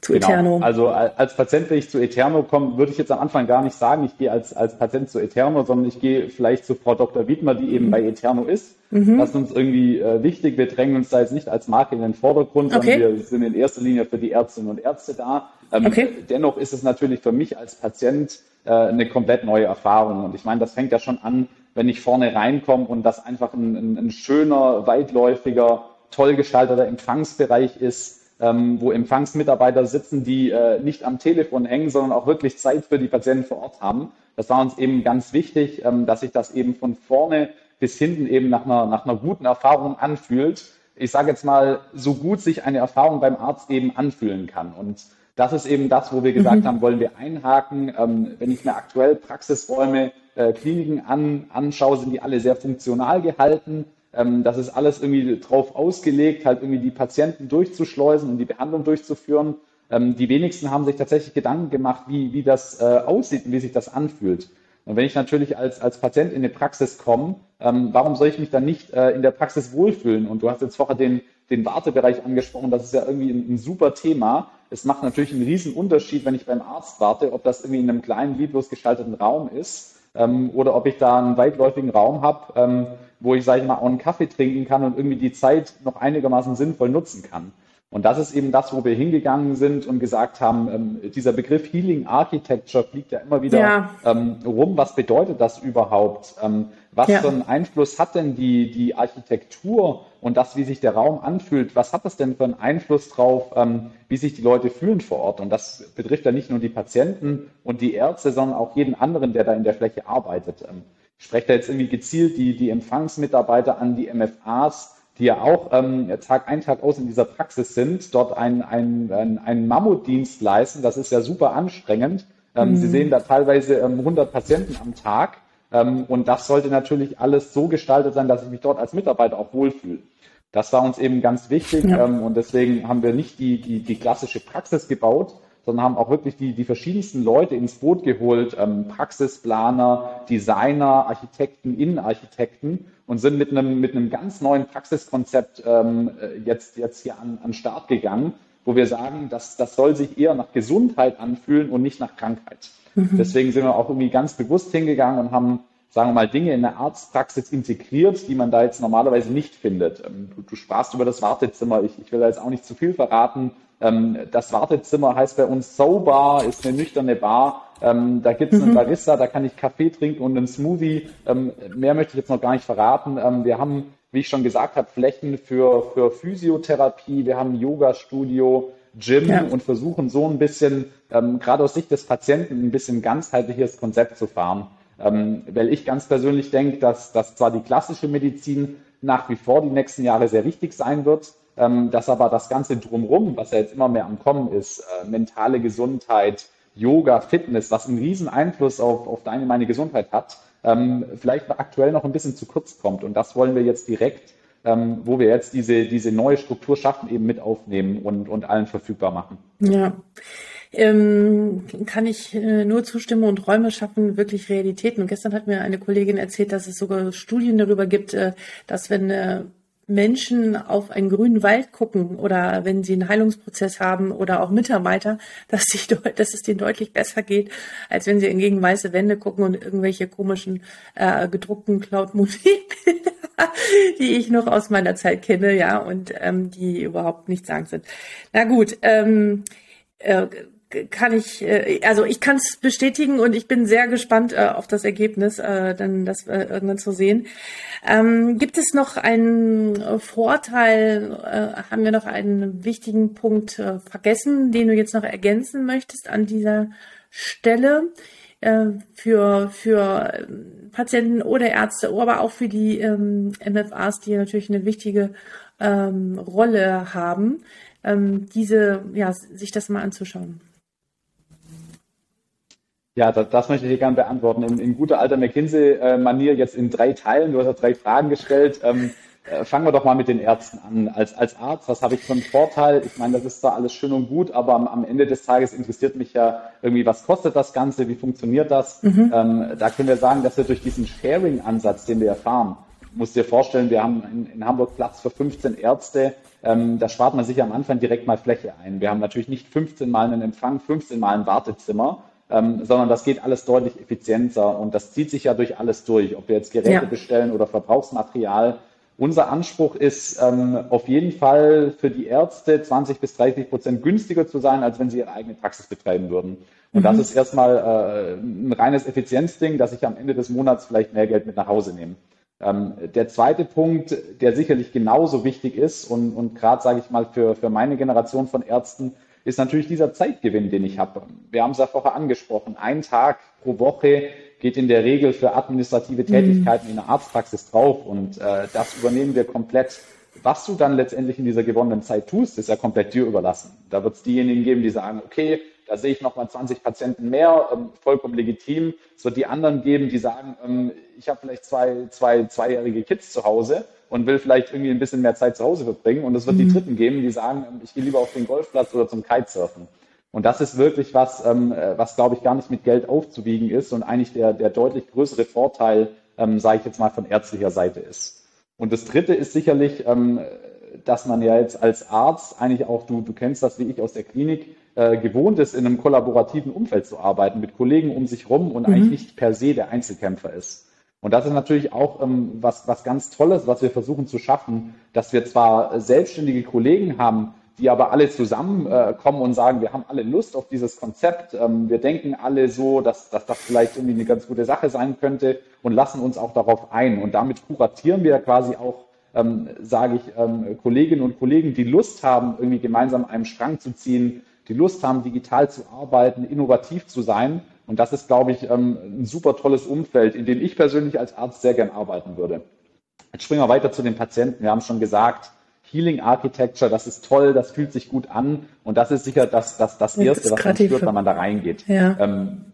Zu genau. Eterno. Also als Patient, wenn ich zu Eterno komme, würde ich jetzt am Anfang gar nicht sagen, ich gehe als, als Patient zu Eterno, sondern ich gehe vielleicht zu Frau Dr. Wiedmer, die eben mhm. bei Eterno ist. Mhm. Das ist uns irgendwie äh, wichtig. Wir drängen uns da jetzt nicht als Marke in den Vordergrund, okay. sondern wir sind in erster Linie für die Ärztinnen und Ärzte da. Ähm, okay. Dennoch ist es natürlich für mich als Patient äh, eine komplett neue Erfahrung. Und ich meine, das fängt ja schon an, wenn ich vorne reinkomme und das einfach ein, ein, ein schöner, weitläufiger, toll gestalteter Empfangsbereich ist ähm, wo Empfangsmitarbeiter sitzen, die äh, nicht am Telefon hängen, sondern auch wirklich Zeit für die Patienten vor Ort haben. Das war uns eben ganz wichtig, ähm, dass sich das eben von vorne bis hinten eben nach einer, nach einer guten Erfahrung anfühlt. ich sage jetzt mal, so gut sich eine Erfahrung beim Arzt eben anfühlen kann. Und das ist eben das, wo wir gesagt mhm. haben, wollen wir einhaken. Ähm, wenn ich mir aktuell Praxisräume, äh, Kliniken an, anschaue, sind die alle sehr funktional gehalten. Ähm, das ist alles irgendwie drauf ausgelegt, halt irgendwie die Patienten durchzuschleusen und die Behandlung durchzuführen. Ähm, die wenigsten haben sich tatsächlich Gedanken gemacht, wie, wie das äh, aussieht und wie sich das anfühlt. Und wenn ich natürlich als, als Patient in eine Praxis komme, ähm, warum soll ich mich dann nicht äh, in der Praxis wohlfühlen? Und du hast jetzt vorher den, den Wartebereich angesprochen, das ist ja irgendwie ein, ein super Thema. Es macht natürlich einen riesen Unterschied, wenn ich beim Arzt warte, ob das irgendwie in einem kleinen, lieblos gestalteten Raum ist ähm, oder ob ich da einen weitläufigen Raum habe, ähm, wo ich, sage ich mal, auch einen Kaffee trinken kann und irgendwie die Zeit noch einigermaßen sinnvoll nutzen kann. Und das ist eben das, wo wir hingegangen sind und gesagt haben, ähm, dieser Begriff Healing Architecture fliegt ja immer wieder ja. Ähm, rum. Was bedeutet das überhaupt? Ähm, was ja. für einen Einfluss hat denn die, die Architektur und das, wie sich der Raum anfühlt? Was hat das denn für einen Einfluss drauf, ähm, wie sich die Leute fühlen vor Ort? Und das betrifft ja nicht nur die Patienten und die Ärzte, sondern auch jeden anderen, der da in der Fläche arbeitet. Ähm, ich spreche da jetzt irgendwie gezielt die, die Empfangsmitarbeiter an, die MFAs, die ja auch ähm, Tag ein, Tag aus in dieser Praxis sind, dort einen, einen, einen Mammutdienst leisten. Das ist ja super anstrengend. Ähm, mhm. Sie sehen da teilweise ähm, 100 Patienten am Tag. Ähm, und das sollte natürlich alles so gestaltet sein, dass ich mich dort als Mitarbeiter auch wohlfühle. Das war uns eben ganz wichtig. Ja. Ähm, und deswegen haben wir nicht die, die, die klassische Praxis gebaut, sondern haben auch wirklich die, die verschiedensten Leute ins Boot geholt, ähm, Praxisplaner, Designer, Architekten, Innenarchitekten und sind mit einem, mit einem ganz neuen Praxiskonzept ähm, jetzt, jetzt hier an, an Start gegangen, wo wir sagen, dass, das soll sich eher nach Gesundheit anfühlen und nicht nach Krankheit. Mhm. Deswegen sind wir auch irgendwie ganz bewusst hingegangen und haben sagen wir mal, Dinge in der Arztpraxis integriert, die man da jetzt normalerweise nicht findet. Ähm, du, du sprachst über das Wartezimmer. Ich, ich will da jetzt auch nicht zu viel verraten. Ähm, das Wartezimmer heißt bei uns Sobar, ist eine nüchterne Bar. Ähm, da gibt es einen mhm. Barista, da kann ich Kaffee trinken und einen Smoothie. Mehr möchte ich jetzt noch gar nicht verraten. Wir haben, wie ich schon gesagt habe, Flächen für, für Physiotherapie, wir haben ein Yoga-Studio, Gym ja. und versuchen so ein bisschen, gerade aus Sicht des Patienten, ein bisschen ganzheitliches Konzept zu fahren. Ähm, weil ich ganz persönlich denke, dass, dass zwar die klassische Medizin nach wie vor die nächsten Jahre sehr wichtig sein wird, ähm, dass aber das Ganze drumherum, was ja jetzt immer mehr am Kommen ist, äh, mentale Gesundheit, Yoga, Fitness, was einen riesen Einfluss auf, auf deine, meine Gesundheit hat, ähm, vielleicht aktuell noch ein bisschen zu kurz kommt. Und das wollen wir jetzt direkt, ähm, wo wir jetzt diese, diese neue Struktur schaffen, eben mit aufnehmen und, und allen verfügbar machen. Ja. Ähm, kann ich äh, nur zustimmen und Räume schaffen wirklich Realitäten. Und gestern hat mir eine Kollegin erzählt, dass es sogar Studien darüber gibt, äh, dass wenn äh, Menschen auf einen grünen Wald gucken oder wenn sie einen Heilungsprozess haben oder auch Mitarbeiter, dass, sie, dass es denen deutlich besser geht, als wenn sie gegen weiße Wände gucken und irgendwelche komischen äh, gedruckten Cloud-Musikbilder, die ich noch aus meiner Zeit kenne, ja, und ähm, die überhaupt nicht sagen sind. Na gut, ähm, äh, kann ich, äh, also ich kann es bestätigen und ich bin sehr gespannt äh, auf das Ergebnis, äh, dann das irgendwann zu sehen. Ähm, gibt es noch einen Vorteil, haben wir noch einen wichtigen Punkt vergessen, den du jetzt noch ergänzen möchtest an dieser Stelle für, für Patienten oder Ärzte, aber auch für die ähm, MFAs, die natürlich eine wichtige ähm, Rolle haben, ähm, diese, ja, sich das mal anzuschauen? Ja, das, das möchte ich dir gerne beantworten. In, in guter alter McKinsey-Manier jetzt in drei Teilen. Du hast ja drei Fragen gestellt. Ähm, äh, fangen wir doch mal mit den Ärzten an. Als, als Arzt, was habe ich für einen Vorteil? Ich meine, das ist zwar alles schön und gut, aber am, am Ende des Tages interessiert mich ja irgendwie, was kostet das Ganze? Wie funktioniert das? Mhm. Ähm, da können wir sagen, dass wir durch diesen Sharing-Ansatz, den wir erfahren, musst dir vorstellen, wir haben in, in Hamburg Platz für 15 Ärzte. Ähm, da spart man sich am Anfang direkt mal Fläche ein. Wir haben natürlich nicht 15 Mal einen Empfang, 15 Mal ein Wartezimmer ähm, sondern das geht alles deutlich effizienter und das zieht sich ja durch alles durch, ob wir jetzt Geräte ja. bestellen oder Verbrauchsmaterial. Unser Anspruch ist ähm, auf jeden Fall für die Ärzte 20 bis 30 Prozent günstiger zu sein, als wenn sie ihre eigene Praxis betreiben würden. Und mhm. das ist erstmal äh, ein reines Effizienzding, dass ich am Ende des Monats vielleicht mehr Geld mit nach Hause nehme. Ähm, der zweite Punkt, der sicherlich genauso wichtig ist und, und gerade, sage ich mal, für, für meine Generation von Ärzten ist natürlich dieser Zeitgewinn, den ich habe. Wir haben es ja vorher angesprochen. Ein Tag pro Woche geht in der Regel für administrative mhm. Tätigkeiten mhm. in der Arztpraxis drauf und äh, das übernehmen wir komplett. was du dann letztendlich in dieser gewonnenen Zeit tust, ist ja komplett dir überlassen. Da wird es diejenigen geben, die sagen, okay, da sehe ich nochmal 20 Patienten mehr, ähm, vollkommen legitim. Es wird die anderen geben, die sagen, ähm, ich habe vielleicht zwei, zwei zweijährige Kids zu Hause und will vielleicht irgendwie ein bisschen mehr Zeit zu Hause verbringen. Und es wird mhm. die Dritten geben, die sagen, ähm, ich gehe lieber auf den Golfplatz oder zum Kitesurfen. Und das ist wirklich was, ähm, äh, was glaube ich gar nicht mit Geld aufzuwiegen ist und eigentlich der, der deutlich größere Vorteil, ähm, sage ich jetzt mal, von ärztlicher Seite ist. Und das Dritte ist sicherlich, dass man ja jetzt als Arzt eigentlich auch, du, du kennst das wie ich aus der Klinik, äh, gewohnt ist, in einem kollaborativen Umfeld zu arbeiten, mit Kollegen um sich rum und mhm. eigentlich nicht per se der Einzelkämpfer ist. Und das ist natürlich auch ähm, was, was ganz Tolles, was wir versuchen zu schaffen, dass wir zwar selbstständige Kollegen haben, die aber alle zusammenkommen äh, und sagen, wir haben alle Lust auf dieses Konzept, ähm, wir denken alle so, dass, dass das vielleicht irgendwie eine ganz gute Sache sein könnte und lassen uns auch darauf ein. Und damit kuratieren wir quasi auch, ähm, sage ich, ähm, Kolleginnen und Kollegen, die Lust haben, irgendwie gemeinsam einen Strang zu ziehen, die Lust haben, digital zu arbeiten, innovativ zu sein. Und das ist, glaube ich, ähm, ein super tolles Umfeld, in dem ich persönlich als Arzt sehr gern arbeiten würde. Jetzt springen wir weiter zu den Patienten. Wir haben schon gesagt, Healing Architecture, das ist toll, das fühlt sich gut an und das ist sicher das, das, das Erste, was man spürt, wenn man da reingeht. Ja. Ähm,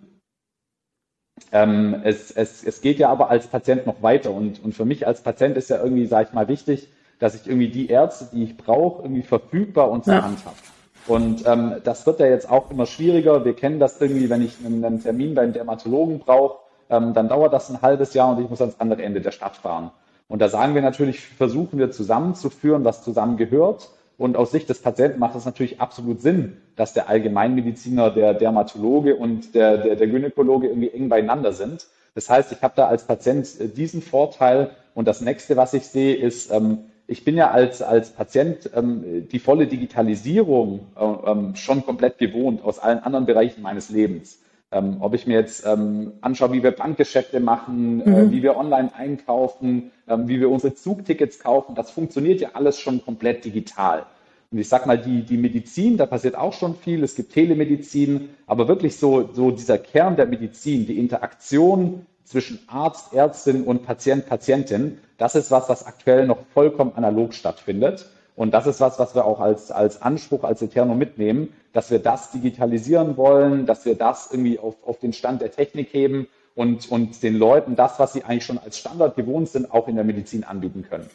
ähm, es, es, es geht ja aber als Patient noch weiter und, und für mich als Patient ist ja irgendwie, sage ich mal, wichtig, dass ich irgendwie die Ärzte, die ich brauche, irgendwie verfügbar und zur ja. Hand habe. Und ähm, das wird ja jetzt auch immer schwieriger. Wir kennen das irgendwie, wenn ich einen, Termin beim Dermatologen brauche, ähm, dann dauert das ein halbes Jahr und ich muss ans andere Ende der Stadt fahren. Und da sagen wir natürlich, versuchen wir zusammenzuführen, was zusammengehört. Und aus Sicht des Patienten macht es natürlich absolut Sinn, dass der Allgemeinmediziner, der Dermatologe und der, der, der Gynäkologe irgendwie eng beieinander sind. Das heißt, ich habe da als Patient äh, diesen Vorteil. Und das nächste, was ich sehe, ist, ähm, ich bin ja als, als Patient ähm, die volle Digitalisierung äh, ähm, schon komplett gewohnt aus allen anderen Bereichen meines Lebens. Ähm, ob ich mir jetzt ähm, anschaue, wie wir Bankgeschäfte machen, äh, mhm. äh, wie wir online einkaufen, ähm, wie wir unsere Zugtickets kaufen, das funktioniert ja alles schon komplett digital. Und ich sag mal, die, die Medizin, da passiert auch schon viel. Es gibt Telemedizin, aber wirklich so, so dieser Kern der Medizin, die Interaktion zwischen Arzt, Ärztin und Patient, Patientin, das ist was, was aktuell noch vollkommen analog stattfindet. Und das ist was, was wir auch als, als Anspruch, als Eterno mitnehmen, dass wir das digitalisieren wollen, dass wir das irgendwie auf, auf den Stand der Technik heben und, und den Leuten das, was sie eigentlich schon als Standard gewohnt sind, auch in der Medizin anbieten können.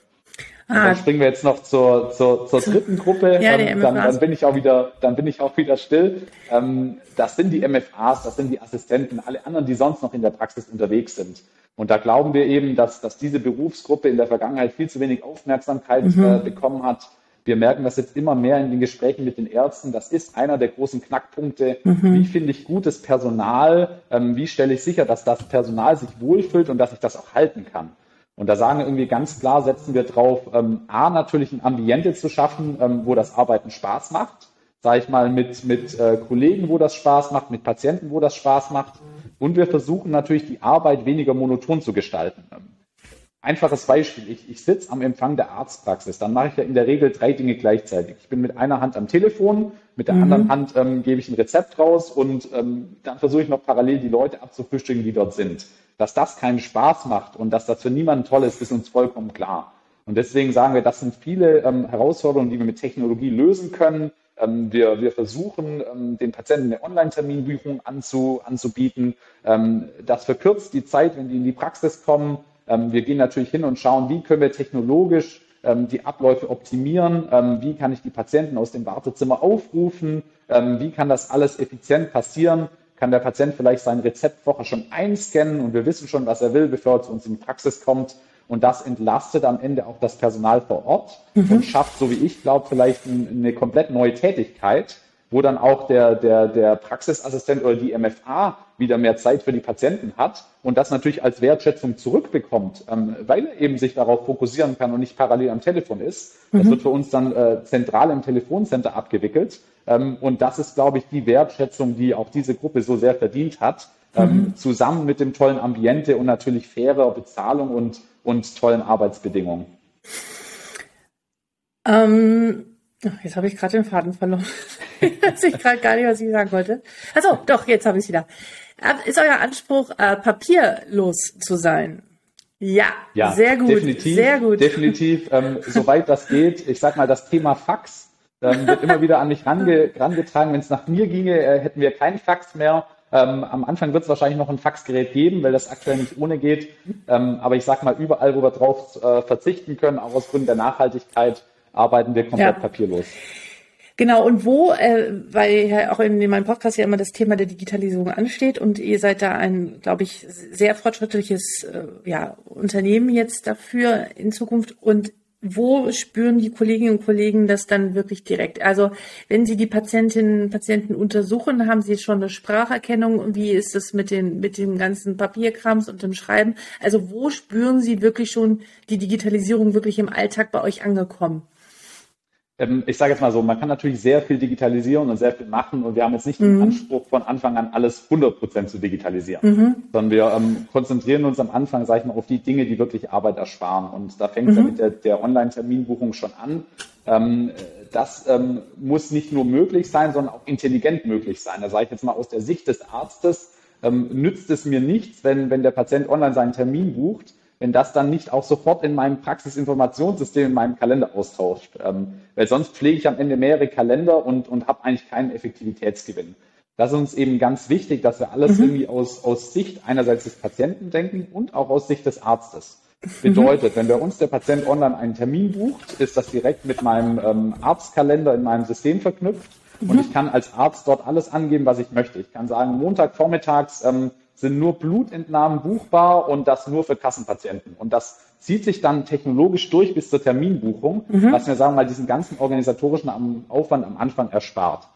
Ah. Dann springen wir jetzt noch zur, zur, zur dritten Gruppe. Ja, ähm, dann, dann, bin ich auch wieder, dann bin ich auch wieder still. Ähm, das sind die MFAs, das sind die Assistenten, alle anderen, die sonst noch in der Praxis unterwegs sind. Und da glauben wir eben, dass, dass diese Berufsgruppe in der Vergangenheit viel zu wenig Aufmerksamkeit mhm. äh, bekommen hat. Wir merken das jetzt immer mehr in den Gesprächen mit den Ärzten. Das ist einer der großen Knackpunkte. Mhm. Wie finde ich gutes Personal? Ähm, wie stelle ich sicher, dass das Personal sich wohlfühlt und dass ich das auch halten kann? Und da sagen wir irgendwie ganz klar, setzen wir drauf, ähm, A, natürlich ein Ambiente zu schaffen, ähm, wo das Arbeiten Spaß macht. Sage ich mal, mit, mit äh, Kollegen, wo das Spaß macht, mit Patienten, wo das Spaß macht. Und wir versuchen natürlich die Arbeit weniger monoton zu gestalten. Einfaches Beispiel, ich, ich sitze am Empfang der Arztpraxis, dann mache ich ja in der Regel drei Dinge gleichzeitig. Ich bin mit einer Hand am Telefon, mit der mhm. anderen Hand ähm, gebe ich ein Rezept raus und ähm, dann versuche ich noch parallel die Leute abzufrühstücken, die dort sind. Dass das keinen Spaß macht und dass das für niemanden toll ist, ist uns vollkommen klar. Und deswegen sagen wir, das sind viele ähm, Herausforderungen, die wir mit Technologie lösen können. Ähm, wir, wir versuchen, ähm, den Patienten eine Online-Terminbuchung anzu, anzubieten. Ähm, das verkürzt die Zeit, wenn die in die Praxis kommen. Wir gehen natürlich hin und schauen, wie können wir technologisch die Abläufe optimieren, wie kann ich die Patienten aus dem Wartezimmer aufrufen, wie kann das alles effizient passieren, kann der Patient vielleicht sein Rezept vorher schon einscannen und wir wissen schon, was er will, bevor er zu uns in die Praxis kommt. Und das entlastet am Ende auch das Personal vor Ort mhm. und schafft, so wie ich glaube, vielleicht eine komplett neue Tätigkeit, wo dann auch der, der, der Praxisassistent oder die MFA wieder mehr Zeit für die Patienten hat und das natürlich als Wertschätzung zurückbekommt, ähm, weil er eben sich darauf fokussieren kann und nicht parallel am Telefon ist. Das mhm. wird für uns dann äh, zentral im Telefoncenter abgewickelt. Ähm, und das ist, glaube ich, die Wertschätzung, die auch diese Gruppe so sehr verdient hat, ähm, mhm. zusammen mit dem tollen Ambiente und natürlich fairer Bezahlung und und tollen Arbeitsbedingungen. Ähm, jetzt habe ich gerade den Faden verloren. weiß ich gerade gar nicht, was ich sagen wollte. Also doch, jetzt habe ich es wieder. Ist euer Anspruch, äh, papierlos zu sein? Ja, ja sehr gut. Definitiv, sehr gut. Definitiv, ähm, soweit das geht. Ich sag mal, das Thema Fax ähm, wird immer wieder an mich range, rangetragen. Wenn es nach mir ginge, äh, hätten wir keinen Fax mehr. Ähm, am Anfang wird es wahrscheinlich noch ein Faxgerät geben, weil das aktuell nicht ohne geht. Ähm, aber ich sag mal, überall, wo wir drauf äh, verzichten können, auch aus Gründen der Nachhaltigkeit, arbeiten wir komplett ja. papierlos. Genau, und wo, äh, weil ja auch in, in meinem Podcast ja immer das Thema der Digitalisierung ansteht und ihr seid da ein, glaube ich, sehr fortschrittliches äh, ja, Unternehmen jetzt dafür in Zukunft und wo spüren die Kolleginnen und Kollegen das dann wirklich direkt? Also wenn Sie die Patientinnen und Patienten untersuchen, haben Sie schon eine Spracherkennung? Wie ist es mit den mit dem ganzen Papierkrams und dem Schreiben? Also wo spüren Sie wirklich schon die Digitalisierung wirklich im Alltag bei euch angekommen? Ähm, ich sage jetzt mal so, man kann natürlich sehr viel digitalisieren und sehr viel machen und wir haben jetzt nicht mhm. den Anspruch, von Anfang an alles 100 Prozent zu digitalisieren, mhm. sondern wir ähm, konzentrieren uns am Anfang, sage ich mal, auf die Dinge, die wirklich Arbeit ersparen. Und da fängt es mhm. ja mit der, der Online-Terminbuchung schon an. Ähm, das ähm, muss nicht nur möglich sein, sondern auch intelligent möglich sein. Da sage ich jetzt mal aus der Sicht des Arztes, ähm, nützt es mir nichts, wenn, wenn der Patient online seinen Termin bucht, wenn das dann nicht auch sofort in meinem Praxisinformationssystem, in meinem Kalender austauscht. Ähm, weil sonst pflege ich am Ende mehrere Kalender und, und habe eigentlich keinen Effektivitätsgewinn. Das ist uns eben ganz wichtig, dass wir alles mhm. irgendwie aus, aus Sicht einerseits des Patienten denken und auch aus Sicht des Arztes. Bedeutet, wenn bei uns der Patient online einen Termin bucht, ist das direkt mit meinem ähm, Arztkalender in meinem System verknüpft. Mhm. Und ich kann als Arzt dort alles angeben, was ich möchte. Ich kann sagen, Montag vormittags ähm, sind nur Blutentnahmen buchbar und das nur für Kassenpatienten. Und das zieht sich dann technologisch durch bis zur Terminbuchung, mhm. was mir sagen wir mal diesen ganzen organisatorischen Aufwand am Anfang erspart.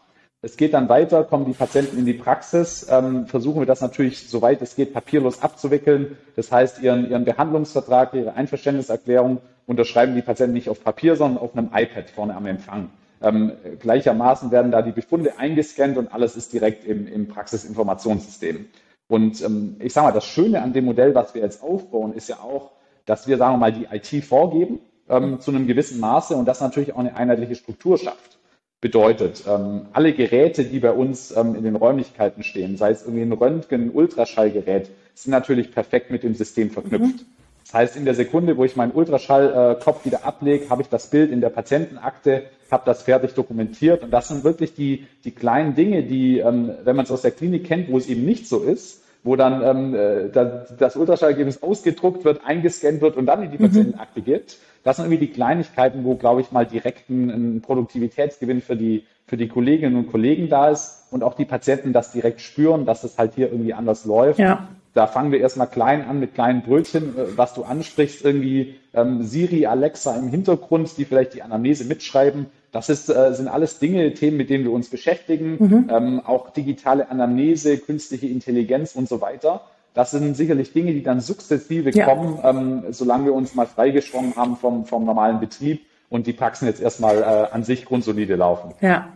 Es geht dann weiter, kommen die Patienten in die Praxis, ähm, versuchen wir das natürlich, soweit es geht, papierlos abzuwickeln. Das heißt, ihren, ihren Behandlungsvertrag, ihre Einverständniserklärung unterschreiben die Patienten nicht auf Papier, sondern auf einem iPad vorne am Empfang. Ähm, gleichermaßen werden da die Befunde eingescannt und alles ist direkt im, im Praxisinformationssystem. Und ähm, ich sage mal, das Schöne an dem Modell, was wir jetzt aufbauen, ist ja auch, dass wir, sagen wir mal, die IT vorgeben ähm, zu einem gewissen Maße und das natürlich auch eine einheitliche Struktur schafft. Bedeutet, ähm, alle Geräte, die bei uns ähm, in den Räumlichkeiten stehen, sei es irgendwie ein Röntgen, ein Ultraschallgerät, sind natürlich perfekt mit dem System verknüpft. Mhm. Das heißt, in der Sekunde, wo ich meinen Ultraschallkopf wieder ablege, habe ich das Bild in der Patientenakte, habe das fertig dokumentiert. Und das sind wirklich die, die kleinen Dinge, die, ähm, wenn man es aus der Klinik kennt, wo es eben nicht so ist, wo dann ähm, äh, das, das Ultraschallergebnis ausgedruckt wird, eingescannt wird und dann in die mhm. Patientenakte geht. Das sind irgendwie die Kleinigkeiten, wo, glaube ich, mal direkt ein, ein Produktivitätsgewinn für die, für die Kolleginnen und Kollegen da ist und auch die Patienten das direkt spüren, dass es halt hier irgendwie anders läuft. Ja. Da fangen wir erstmal klein an mit kleinen Brötchen, äh, was du ansprichst, irgendwie ähm, Siri, Alexa im Hintergrund, die vielleicht die Anamnese mitschreiben. Das ist, äh, sind alles Dinge, Themen, mit denen wir uns beschäftigen. Mhm. Ähm, auch digitale Anamnese, künstliche Intelligenz und so weiter. Das sind sicherlich Dinge, die dann sukzessive ja. kommen, ähm, solange wir uns mal freigeschwommen haben vom, vom normalen Betrieb und die Praxen jetzt erstmal äh, an sich grundsolide laufen. Ja,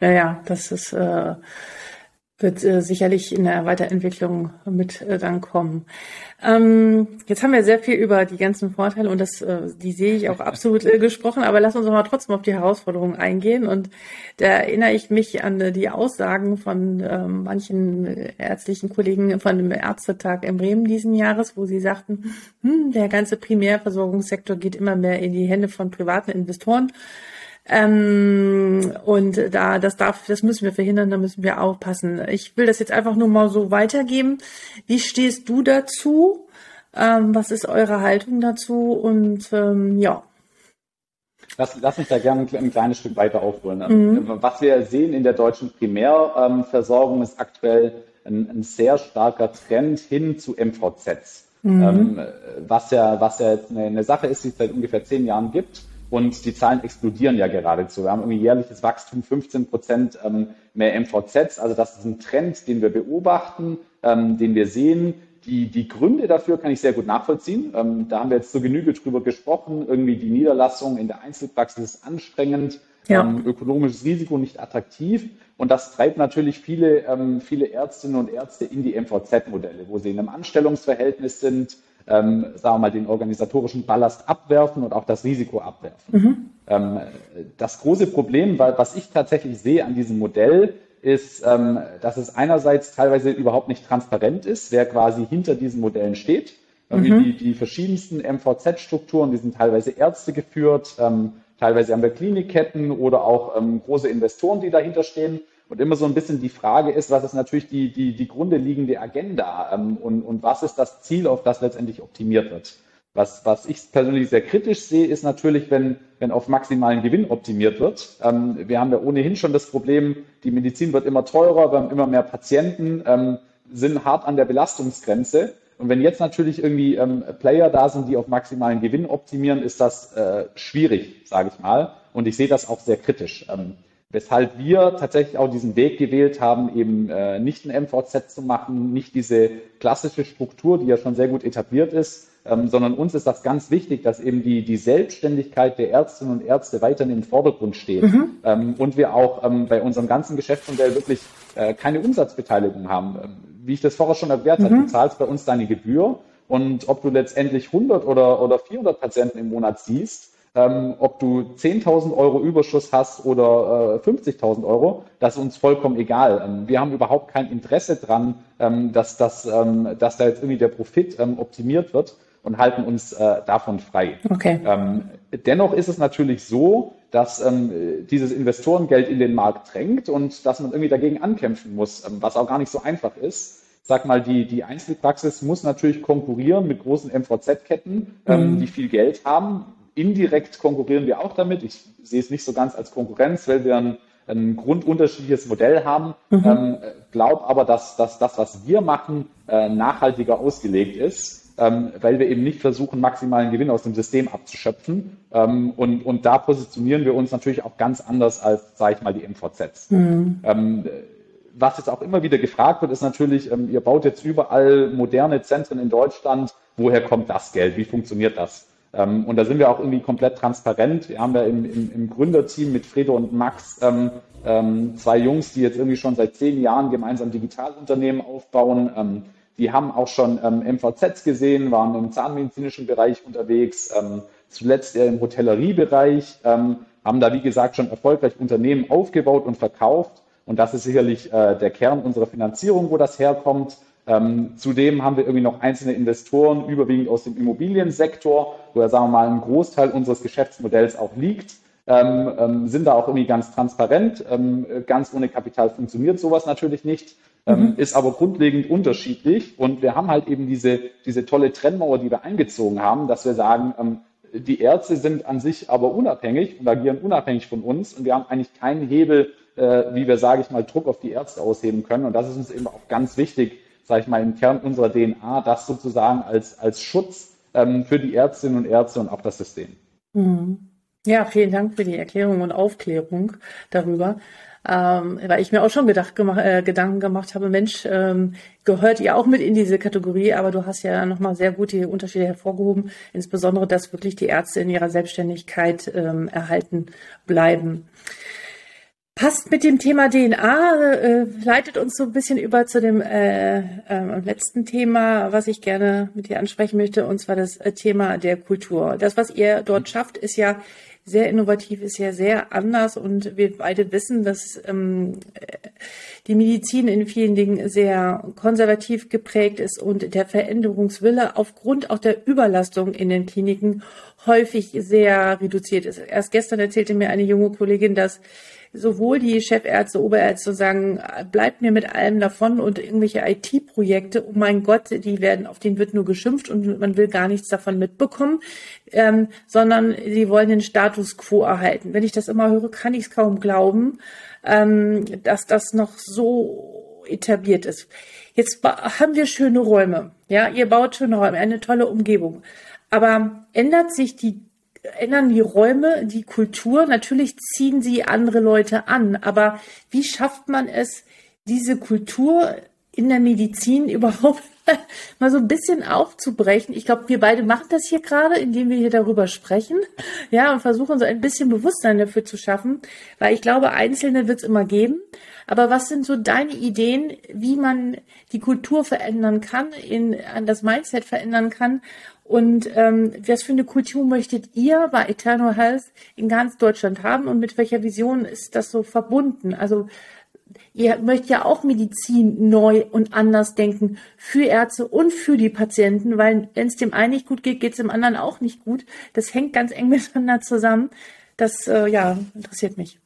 ja, ja, das ist äh, wird äh, sicherlich in der Weiterentwicklung mit äh, dann kommen. Ähm, jetzt haben wir sehr viel über die ganzen Vorteile und das, äh, die sehe ich auch absolut äh, gesprochen, aber lass uns mal trotzdem auf die Herausforderungen eingehen. Und da erinnere ich mich an äh, die Aussagen von ähm, manchen ärztlichen Kollegen von dem Ärztetag in Bremen diesen Jahres, wo sie sagten, hm, der ganze Primärversorgungssektor geht immer mehr in die Hände von privaten Investoren. Ähm, und da, das darf, das müssen wir verhindern, da müssen wir aufpassen. Ich will das jetzt einfach nur mal so weitergeben. Wie stehst du dazu? Ähm, was ist eure Haltung dazu? Und ähm, ja. Lass, lass mich da gerne ein, kleines Stück weiter aufholen. Mhm. Was wir sehen in der deutschen Primärversorgung ist aktuell ein, ein sehr starker Trend hin zu MVZs. Mhm. Ähm, was ja, was ja jetzt eine, eine Sache ist, die es seit ungefähr zehn Jahren gibt und die Zahlen explodieren ja geradezu. Wir haben irgendwie jährliches Wachstum, 15 Prozent ähm, mehr MVZs. Also das ist ein Trend, den wir beobachten, ähm, den wir sehen. Die, die Gründe dafür kann ich sehr gut nachvollziehen. Ähm, da haben wir jetzt zur Genüge drüber gesprochen. Irgendwie die Niederlassung in der Einzelpraxis ist anstrengend, ja. ähm, ökonomisches Risiko nicht attraktiv. Und das treibt natürlich viele, ähm, viele Ärztinnen und Ärzte in die MVZ-Modelle, wo sie in einem Anstellungsverhältnis sind, ähm, sagen wir mal, den organisatorischen Ballast abwerfen und auch das Risiko abwerfen. Mhm. Ähm, das große Problem, was ich tatsächlich sehe an diesem Modell, ist, ähm, dass es einerseits teilweise überhaupt nicht transparent ist, wer quasi hinter diesen Modellen steht. Mhm. Die, die verschiedensten MVZ-Strukturen, die sind teilweise Ärzte geführt, ähm, teilweise haben wir Klinikketten oder auch große Investoren, die dahinter stehen. Und immer so ein bisschen die Frage ist, was ist natürlich die, die, die grunde liegende Agenda ähm, und, und was ist das Ziel, auf das letztendlich optimiert wird. Was, was ich persönlich sehr kritisch sehe, ist natürlich, wenn, wenn auf maximalen Gewinn optimiert wird. Ähm, wir haben ja ohnehin schon das Problem, die Medizin wird immer teurer, wir haben immer mehr Patienten, ähm, sind hart an der Belastungsgrenze. Und wenn jetzt natürlich irgendwie ähm, Player da sind, die auf maximalen Gewinn optimieren, ist das äh, schwierig, sage ich mal. Und ich sehe das auch sehr kritisch. Ähm, weshalb wir tatsächlich auch diesen Weg gewählt haben, eben äh, nicht ein MVZ zu machen, nicht diese klassische Struktur, die ja schon sehr gut etabliert ist, ähm, sondern uns ist das ganz wichtig, dass eben die, die Selbstständigkeit der Ärztinnen und Ärzte weiterhin im Vordergrund steht mhm. ähm, und wir auch ähm, bei unserem ganzen Geschäftsmodell wirklich äh, keine Umsatzbeteiligung haben. Ähm, wie ich das vorher schon erklärt mhm. habe, du zahlst bei uns deine Gebühr und ob du letztendlich 100 oder, oder 400 Patienten im Monat siehst, ähm, ob du 10.000 Euro Überschuss hast oder äh, 50.000 Euro, das ist uns vollkommen egal. Ähm, wir haben überhaupt kein Interesse dran, ähm, dass, das, ähm, dass da jetzt irgendwie der Profit ähm, optimiert wird und halten uns äh, davon frei. Okay. Ähm, dennoch ist es natürlich so, dass dieses Investorengeld in den Markt drängt und dass man irgendwie dagegen ankämpfen muss, was auch gar nicht so einfach ist sag mal, die, die Einzelpraxis muss natürlich konkurrieren mit großen MVZ-Ketten, ähm, mhm. die viel Geld haben. Indirekt konkurrieren wir auch damit. Ich sehe es nicht so ganz als Konkurrenz, weil wir ein, ein grundunterschiedliches Modell haben. Mhm. Ähm, glaub aber, dass, dass das, was wir machen, äh, nachhaltiger ausgelegt ist, ähm, weil wir eben nicht versuchen, maximalen Gewinn aus dem System abzuschöpfen. Ähm, und, und da positionieren wir uns natürlich auch ganz anders als, sage ich mal, die MVZs. Mhm. Ähm, was jetzt auch immer wieder gefragt wird, ist natürlich, ähm, ihr baut jetzt überall moderne Zentren in Deutschland. Woher kommt das Geld? Wie funktioniert das? Ähm, und da sind wir auch irgendwie komplett transparent. Wir haben ja im, im, im Gründerteam mit Fredo und Max ähm, ähm, zwei Jungs, die jetzt irgendwie schon seit zehn Jahren gemeinsam Digitalunternehmen aufbauen. Ähm, die haben auch schon ähm, MVZs gesehen, waren im zahnmedizinischen Bereich unterwegs, ähm, zuletzt eher im Hotelleriebereich, haben da, wie gesagt, schon erfolgreich Unternehmen aufgebaut und verkauft. Und das ist sicherlich äh, der Kern unserer Finanzierung, wo das herkommt. Ähm, zudem haben wir irgendwie noch einzelne Investoren, überwiegend aus dem Immobiliensektor, wo ja, sagen wir mal, ein Großteil unseres Geschäftsmodells auch liegt. Ähm, ähm, sind da auch irgendwie ganz transparent. Ähm, ganz ohne Kapital funktioniert sowas natürlich nicht, ähm, mhm. ist aber grundlegend unterschiedlich. Und wir haben halt eben diese, diese tolle Trennmauer, die wir eingezogen haben, dass wir sagen, ähm, die Ärzte sind an sich aber unabhängig und agieren unabhängig von uns und wir haben eigentlich keinen Hebel, äh, wie wir, sage ich mal, Druck auf die Ärzte ausheben können. Und das ist uns eben auch ganz wichtig, sage ich mal, im Kern unserer DNA, das sozusagen als, als Schutz ähm, für die Ärztinnen und Ärzte und auch das System. Mhm. Ja, vielen Dank für die Erklärung und Aufklärung darüber. Ähm, weil ich mir auch schon gedacht, gemacht, äh, Gedanken gemacht habe, Mensch, ähm, gehört ihr auch mit in diese Kategorie, aber du hast ja nochmal sehr gut die Unterschiede hervorgehoben, insbesondere, dass wirklich die Ärzte in ihrer Selbstständigkeit ähm, erhalten bleiben passt mit dem Thema DNA, äh, leitet uns so ein bisschen über zu dem äh, äh, letzten Thema, was ich gerne mit dir ansprechen möchte, und zwar das äh, Thema der Kultur. Das, was ihr dort schafft, ist ja sehr innovativ, ist ja sehr anders und wir beide wissen, dass ähm, die Medizin in vielen Dingen sehr konservativ geprägt ist und der Veränderungswille aufgrund auch der Überlastung in den Kliniken häufig sehr reduziert ist. Erst gestern erzählte mir eine junge Kollegin, dass sowohl die Chefärzte, Oberärzte sagen, bleibt mir mit allem davon und irgendwelche IT-Projekte, oh mein Gott, die werden, auf denen wird nur geschimpft und man will gar nichts davon mitbekommen, ähm, sondern sie wollen den Status quo erhalten. Wenn ich das immer höre, kann ich es kaum glauben, ähm, dass das noch so etabliert ist. Jetzt haben wir schöne Räume. Ja, ihr baut schöne Räume, eine tolle Umgebung. Aber ändert sich die ändern die Räume, die Kultur. Natürlich ziehen sie andere Leute an, aber wie schafft man es, diese Kultur in der Medizin überhaupt mal so ein bisschen aufzubrechen. Ich glaube, wir beide machen das hier gerade, indem wir hier darüber sprechen, ja, und versuchen so ein bisschen Bewusstsein dafür zu schaffen, weil ich glaube, Einzelne wird es immer geben. Aber was sind so deine Ideen, wie man die Kultur verändern kann, in, an das Mindset verändern kann und ähm, was für eine Kultur möchtet ihr bei Eternal Health in ganz Deutschland haben und mit welcher Vision ist das so verbunden? Also ihr möchtet ja auch Medizin neu und anders denken für Ärzte und für die Patienten, weil wenn es dem einen nicht gut geht, geht es dem anderen auch nicht gut. Das hängt ganz eng miteinander zusammen. Das äh, ja interessiert mich.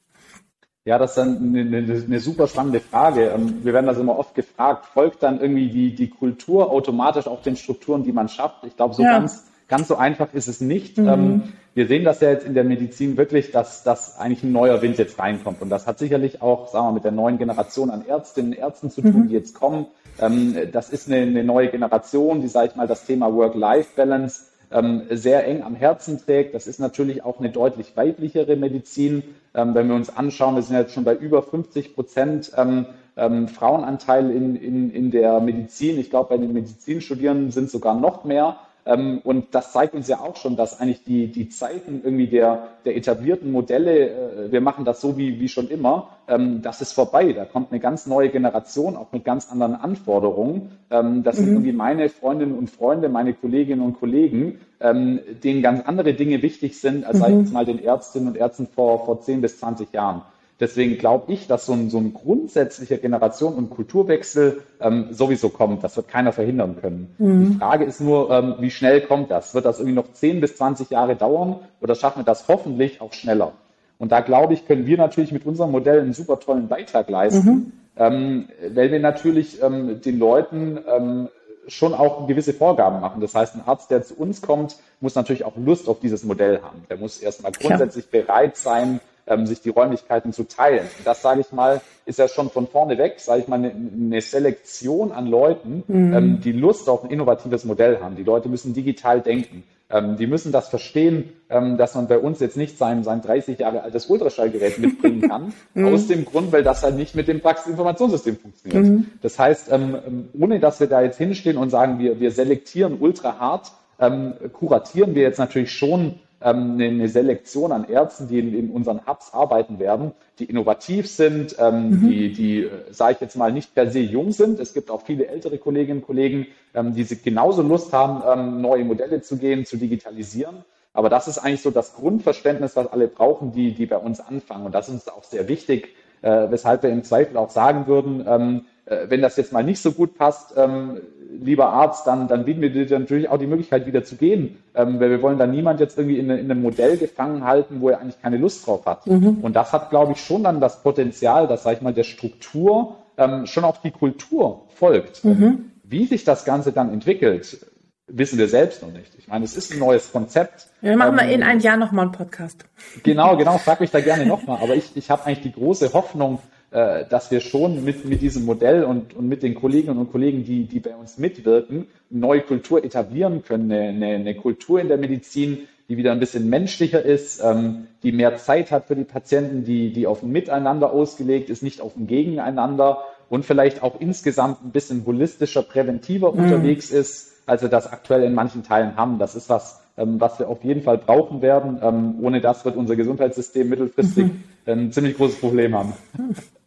Ja, das ist dann eine, eine, eine, super spannende Frage. Ähm, wir werden das immer oft gefragt, folgt dann irgendwie die, die Kultur automatisch auch den Strukturen, die man schafft? Ich glaube, so ja. ganz, ganz so einfach ist es nicht. Mhm. Ähm, wir sehen das ja jetzt in der Medizin wirklich, dass, dass eigentlich ein neuer Wind jetzt reinkommt. Und das hat sicherlich auch, sagen wir, mit der neuen Generation an Ärztinnen und Ärzten zu tun, mhm. die jetzt kommen. Ähm, das ist eine, eine neue Generation, die, sage ich mal, das Thema Work-Life-Balance ähm, sehr eng am Herzen trägt. Das ist natürlich auch eine deutlich weiblichere Medizin. Ähm, wenn wir uns anschauen, wir sind jetzt schon bei über 50 Prozent ähm, ähm, Frauenanteil in, in, in der Medizin. Ich glaube, bei den Medizinstudierenden sind sogar noch mehr. Ähm, und das zeigt uns ja auch schon, dass eigentlich die, die Zeiten irgendwie der, der etablierten Modelle, äh, wir machen das so wie, wie schon immer, ähm, das ist vorbei. Da kommt eine ganz neue Generation, auch mit ganz anderen Anforderungen. Ähm, das mhm. sind irgendwie meine Freundinnen und Freunde, meine Kolleginnen und Kollegen, denen ganz andere Dinge wichtig sind, als mhm. sag ich jetzt mal den Ärztinnen und Ärzten vor, vor 10 bis 20 Jahren. Deswegen glaube ich, dass so ein, so ein grundsätzlicher Generation- und Kulturwechsel ähm, sowieso kommt. Das wird keiner verhindern können. Mhm. Die Frage ist nur, ähm, wie schnell kommt das? Wird das irgendwie noch 10 bis 20 Jahre dauern oder schaffen wir das hoffentlich auch schneller? Und da glaube ich, können wir natürlich mit unserem Modell einen super tollen Beitrag leisten, mhm. ähm, weil wir natürlich ähm, den Leuten ähm, schon auch gewisse Vorgaben machen. Das heißt, ein Arzt, der zu uns kommt, muss natürlich auch Lust auf dieses Modell haben. Der muss erstmal grundsätzlich Klar. bereit sein, ähm, sich die Räumlichkeiten zu teilen. Das, sage ich mal, ist ja schon von vorne weg, sage ich mal, eine, eine Selektion an Leuten, mhm. ähm, die Lust auf ein innovatives Modell haben. Die Leute müssen digital denken. Ähm, die müssen das verstehen, ähm, dass man bei uns jetzt nicht sein, sein 30 Jahre altes Ultraschallgerät mitbringen kann, mhm. aus dem Grund, weil das halt nicht mit dem Praxisinformationssystem funktioniert. Mhm. Das heißt, ähm, ähm, ohne dass wir da jetzt hinstehen und sagen, wir, wir selektieren ultra hart, ähm, kuratieren wir jetzt natürlich schon eine Selektion an Ärzten, die in, in, unseren Hubs arbeiten werden, die innovativ sind, ähm, mhm. die, die äh, sage ich jetzt mal, nicht per se jung sind. Es gibt auch viele ältere Kolleginnen und Kollegen, ähm, die genauso Lust haben, ähm, neue Modelle zu gehen, zu digitalisieren. Aber das ist eigentlich so das Grundverständnis, was alle brauchen, die, die bei uns anfangen. Und das ist uns auch sehr wichtig, äh, weshalb wir im Zweifel auch sagen würden, ähm, wenn das jetzt mal nicht so gut passt, ähm, lieber Arzt, dann, dann bieten wir dir natürlich auch die Möglichkeit, wieder zu gehen. Ähm, weil wir wollen da niemand jetzt irgendwie in, in, einem Modell gefangen halten, wo er eigentlich keine Lust drauf hat. Mhm. Und das hat, glaube ich, schon dann das Potenzial, dass, sag ich mal, der Struktur ähm, schon auf die Kultur folgt. Mhm. Wie sich das Ganze dann entwickelt, wissen wir selbst noch nicht. Ich meine, es ist ein neues Konzept. Wir machen ähm, in einem Jahr nochmal einen Podcast. Genau, genau, frag mich da gerne nochmal. Aber ich, ich habe eigentlich die große Hoffnung, äh, dass wir schon mit, mit diesem Modell und, und mit den Kolleginnen und Kollegen, die, die bei uns mitwirken, eine neue Kultur etablieren können. Eine, eine, eine Kultur in der Medizin, die wieder ein bisschen menschlicher ist, ähm, die mehr Zeit hat für die Patienten, die, die auf ein Miteinander ausgelegt ist, nicht auf ein Gegeneinander und vielleicht auch insgesamt ein bisschen holistischer, präventiver mhm. unterwegs ist, als wir das aktuell in manchen Teilen haben. Das ist was, ähm, was wir auf jeden Fall brauchen werden. Ähm, ohne das wird unser Gesundheitssystem mittelfristig mhm. ein ziemlich großes Problem haben.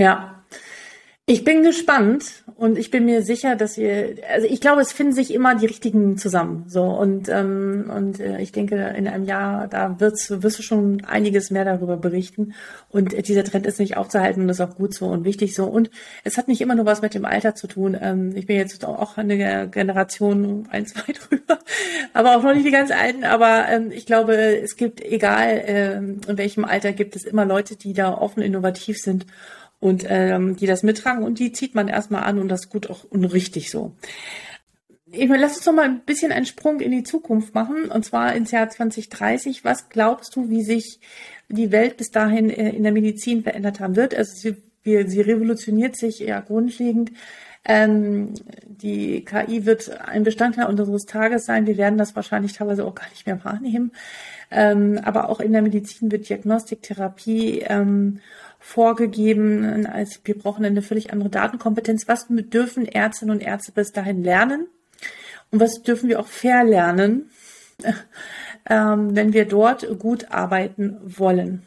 Ja. Ich bin gespannt und ich bin mir sicher, dass ihr, also ich glaube, es finden sich immer die richtigen zusammen. So und ähm, und äh, ich denke, in einem Jahr da wird's, wirst du schon einiges mehr darüber berichten. Und äh, dieser Trend ist nicht aufzuhalten und ist auch gut so und wichtig so. Und es hat nicht immer nur was mit dem Alter zu tun. Ähm, ich bin jetzt auch eine Generation ein, zwei drüber, aber auch noch nicht die ganz Alten. Aber ähm, ich glaube, es gibt egal ähm, in welchem Alter gibt es immer Leute, die da offen innovativ sind und ähm, die das mittragen und die zieht man erstmal an und das ist gut auch und richtig so. Ich meine, lass uns noch mal ein bisschen einen Sprung in die Zukunft machen und zwar ins Jahr 2030. Was glaubst du, wie sich die Welt bis dahin äh, in der Medizin verändert haben wird? Also sie, wir, sie revolutioniert sich ja grundlegend. Ähm, die KI wird ein Bestandteil unseres Tages sein. Wir werden das wahrscheinlich teilweise auch gar nicht mehr wahrnehmen. Ähm, aber auch in der Medizin wird Diagnostik, Therapie ähm, vorgegeben, als wir brauchen eine völlig andere Datenkompetenz. Was dürfen Ärztinnen und Ärzte bis dahin lernen? Und was dürfen wir auch verlernen, ähm, wenn wir dort gut arbeiten wollen?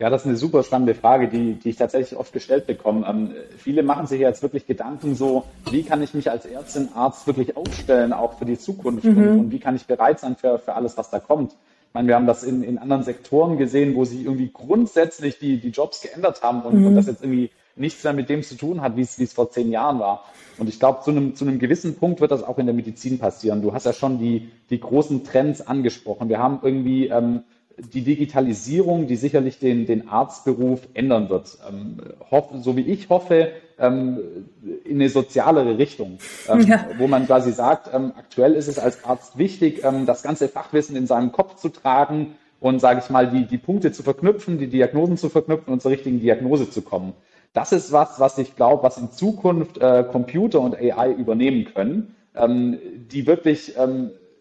Ja, das ist eine super spannende Frage, die, die ich tatsächlich oft gestellt bekomme. Ähm, viele machen sich jetzt wirklich Gedanken so, wie kann ich mich als Ärztin, Arzt wirklich aufstellen, auch für die Zukunft mhm. und, und, wie kann ich bereit sein für, für alles, was da kommt. Meine, wir haben das in, in anderen Sektoren gesehen, wo sich irgendwie grundsätzlich die, die Jobs geändert haben und, mhm. und das jetzt irgendwie nichts mehr mit dem zu tun hat, wie es, wie es vor zehn Jahren war. Und ich glaube, zu einem, zu einem gewissen Punkt wird das auch in der Medizin passieren. Du hast ja schon die, die großen Trends angesprochen. Wir haben irgendwie ähm, die Digitalisierung, die sicherlich den, den Arztberuf ändern wird. Ähm, hoff, so wie ich hoffe, ähm, in eine sozialere Richtung, ähm, ja. wo man quasi sagt, ähm, aktuell ist es als Arzt wichtig, ähm, das ganze Fachwissen in seinem Kopf zu tragen und, sage ich mal, die, die Punkte zu verknüpfen, die Diagnosen zu verknüpfen und zur richtigen Diagnose zu kommen. Das ist was, was ich glaube, was in Zukunft äh, Computer und AI übernehmen können, ähm, die wirklich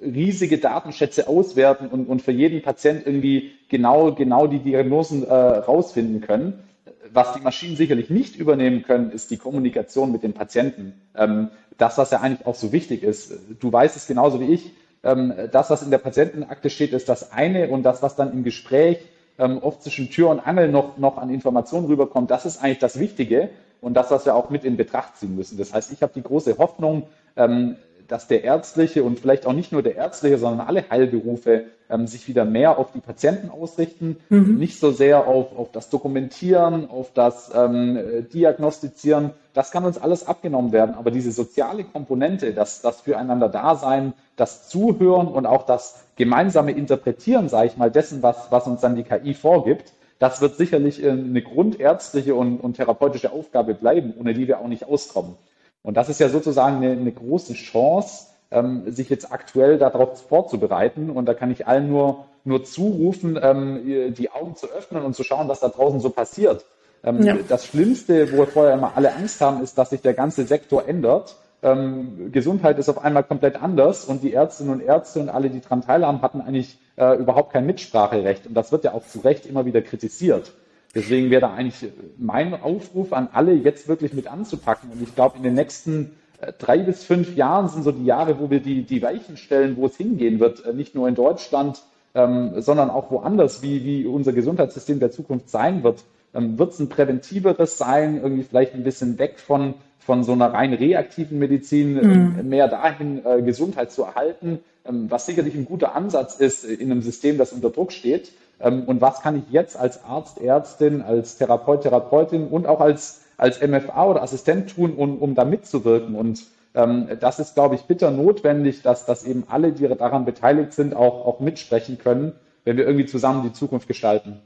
riesige Datenschätze auswerten und, und für jeden Patient irgendwie genau, genau die Diagnosen äh, rausfinden können. Was die Maschinen sicherlich nicht übernehmen können, ist die Kommunikation mit dem Patienten. Ähm, das, was ja eigentlich auch so wichtig ist. Du weißt es genauso wie ich. Ähm, das, was in der Patientenakte steht, ist das eine und das, was dann im Gespräch ähm, oft zwischen Tür und Angel noch, noch an Informationen rüberkommt, das ist eigentlich das Wichtige und das, was wir auch mit in Betracht ziehen müssen. Das heißt, ich habe die große Hoffnung, ähm, dass der ärztliche und vielleicht auch nicht nur der ärztliche, sondern alle Heilberufe ähm, sich wieder mehr auf die Patienten ausrichten, mhm. nicht so sehr auf, auf das Dokumentieren, auf das ähm, Diagnostizieren. Das kann uns alles abgenommen werden, aber diese soziale Komponente, das, das Füreinander-Dasein, das Zuhören und auch das gemeinsame Interpretieren, sage ich mal, dessen, was, was uns dann die KI vorgibt, das wird sicherlich äh, eine grundärztliche und, und therapeutische Aufgabe bleiben, ohne die wir auch nicht auskommen. Und das ist ja sozusagen eine, eine große Chance, ähm, sich jetzt aktuell darauf vorzubereiten. Und da kann ich allen nur, nur zurufen, ähm, die Augen zu öffnen und zu schauen, was da draußen so passiert. Ähm, ja. Das Schlimmste, wo wir vorher immer alle Angst haben, ist, dass sich der ganze Sektor ändert. Ähm, Gesundheit ist auf einmal komplett anders und die Ärztinnen und Ärzte und alle, die daran teilhaben, hatten eigentlich äh, überhaupt kein Mitspracherecht. Und das wird ja auch zu Recht immer wieder kritisiert. Deswegen wäre da eigentlich mein Aufruf an alle, jetzt wirklich mit anzupacken. Und ich glaube, in den nächsten äh, drei bis fünf Jahren sind so die Jahre, wo wir die, die Weichen stellen, wo es hingehen wird, äh, nicht nur in Deutschland, ähm, sondern auch woanders, wie, wie unser Gesundheitssystem der Zukunft sein wird. Ähm, wird es ein präventiveres sein, irgendwie vielleicht ein bisschen weg von, von so einer rein reaktiven Medizin, mhm. äh, mehr dahin, äh, Gesundheit zu erhalten, was sicherlich ein guter Ansatz ist in einem System, das unter Druck steht. Ähm, und was kann ich jetzt als Arzt, Ärztin, als Therapeut, Therapeutin und auch als, als MFA oder Assistent tun, um, um da mitzuwirken. Und ähm, das ist, glaube ich, bitter notwendig, dass, dass eben alle, die daran beteiligt sind, auch, auch mitsprechen können, wenn wir irgendwie zusammen die Zukunft gestalten.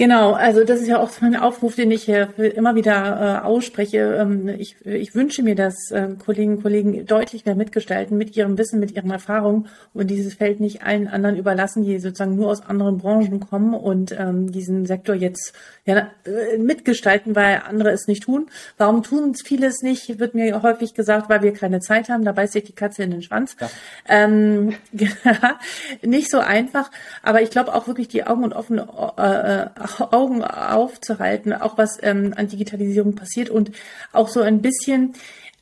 Genau, also das ist ja auch mein Aufruf, den ich hier immer wieder äh, ausspreche. Ähm, ich, ich wünsche mir, dass äh, Kolleginnen und Kollegen deutlich mehr mitgestalten mit ihrem Wissen, mit ihren Erfahrungen und dieses Feld nicht allen anderen überlassen, die sozusagen nur aus anderen Branchen kommen und ähm, diesen Sektor jetzt ja, äh, mitgestalten, weil andere es nicht tun. Warum tun es viele es nicht, wird mir häufig gesagt, weil wir keine Zeit haben. Da beißt sich die Katze in den Schwanz. Ja. Ähm, nicht so einfach, aber ich glaube auch wirklich die Augen und offene äh, äh Augen aufzuhalten, auch was ähm, an Digitalisierung passiert und auch so ein bisschen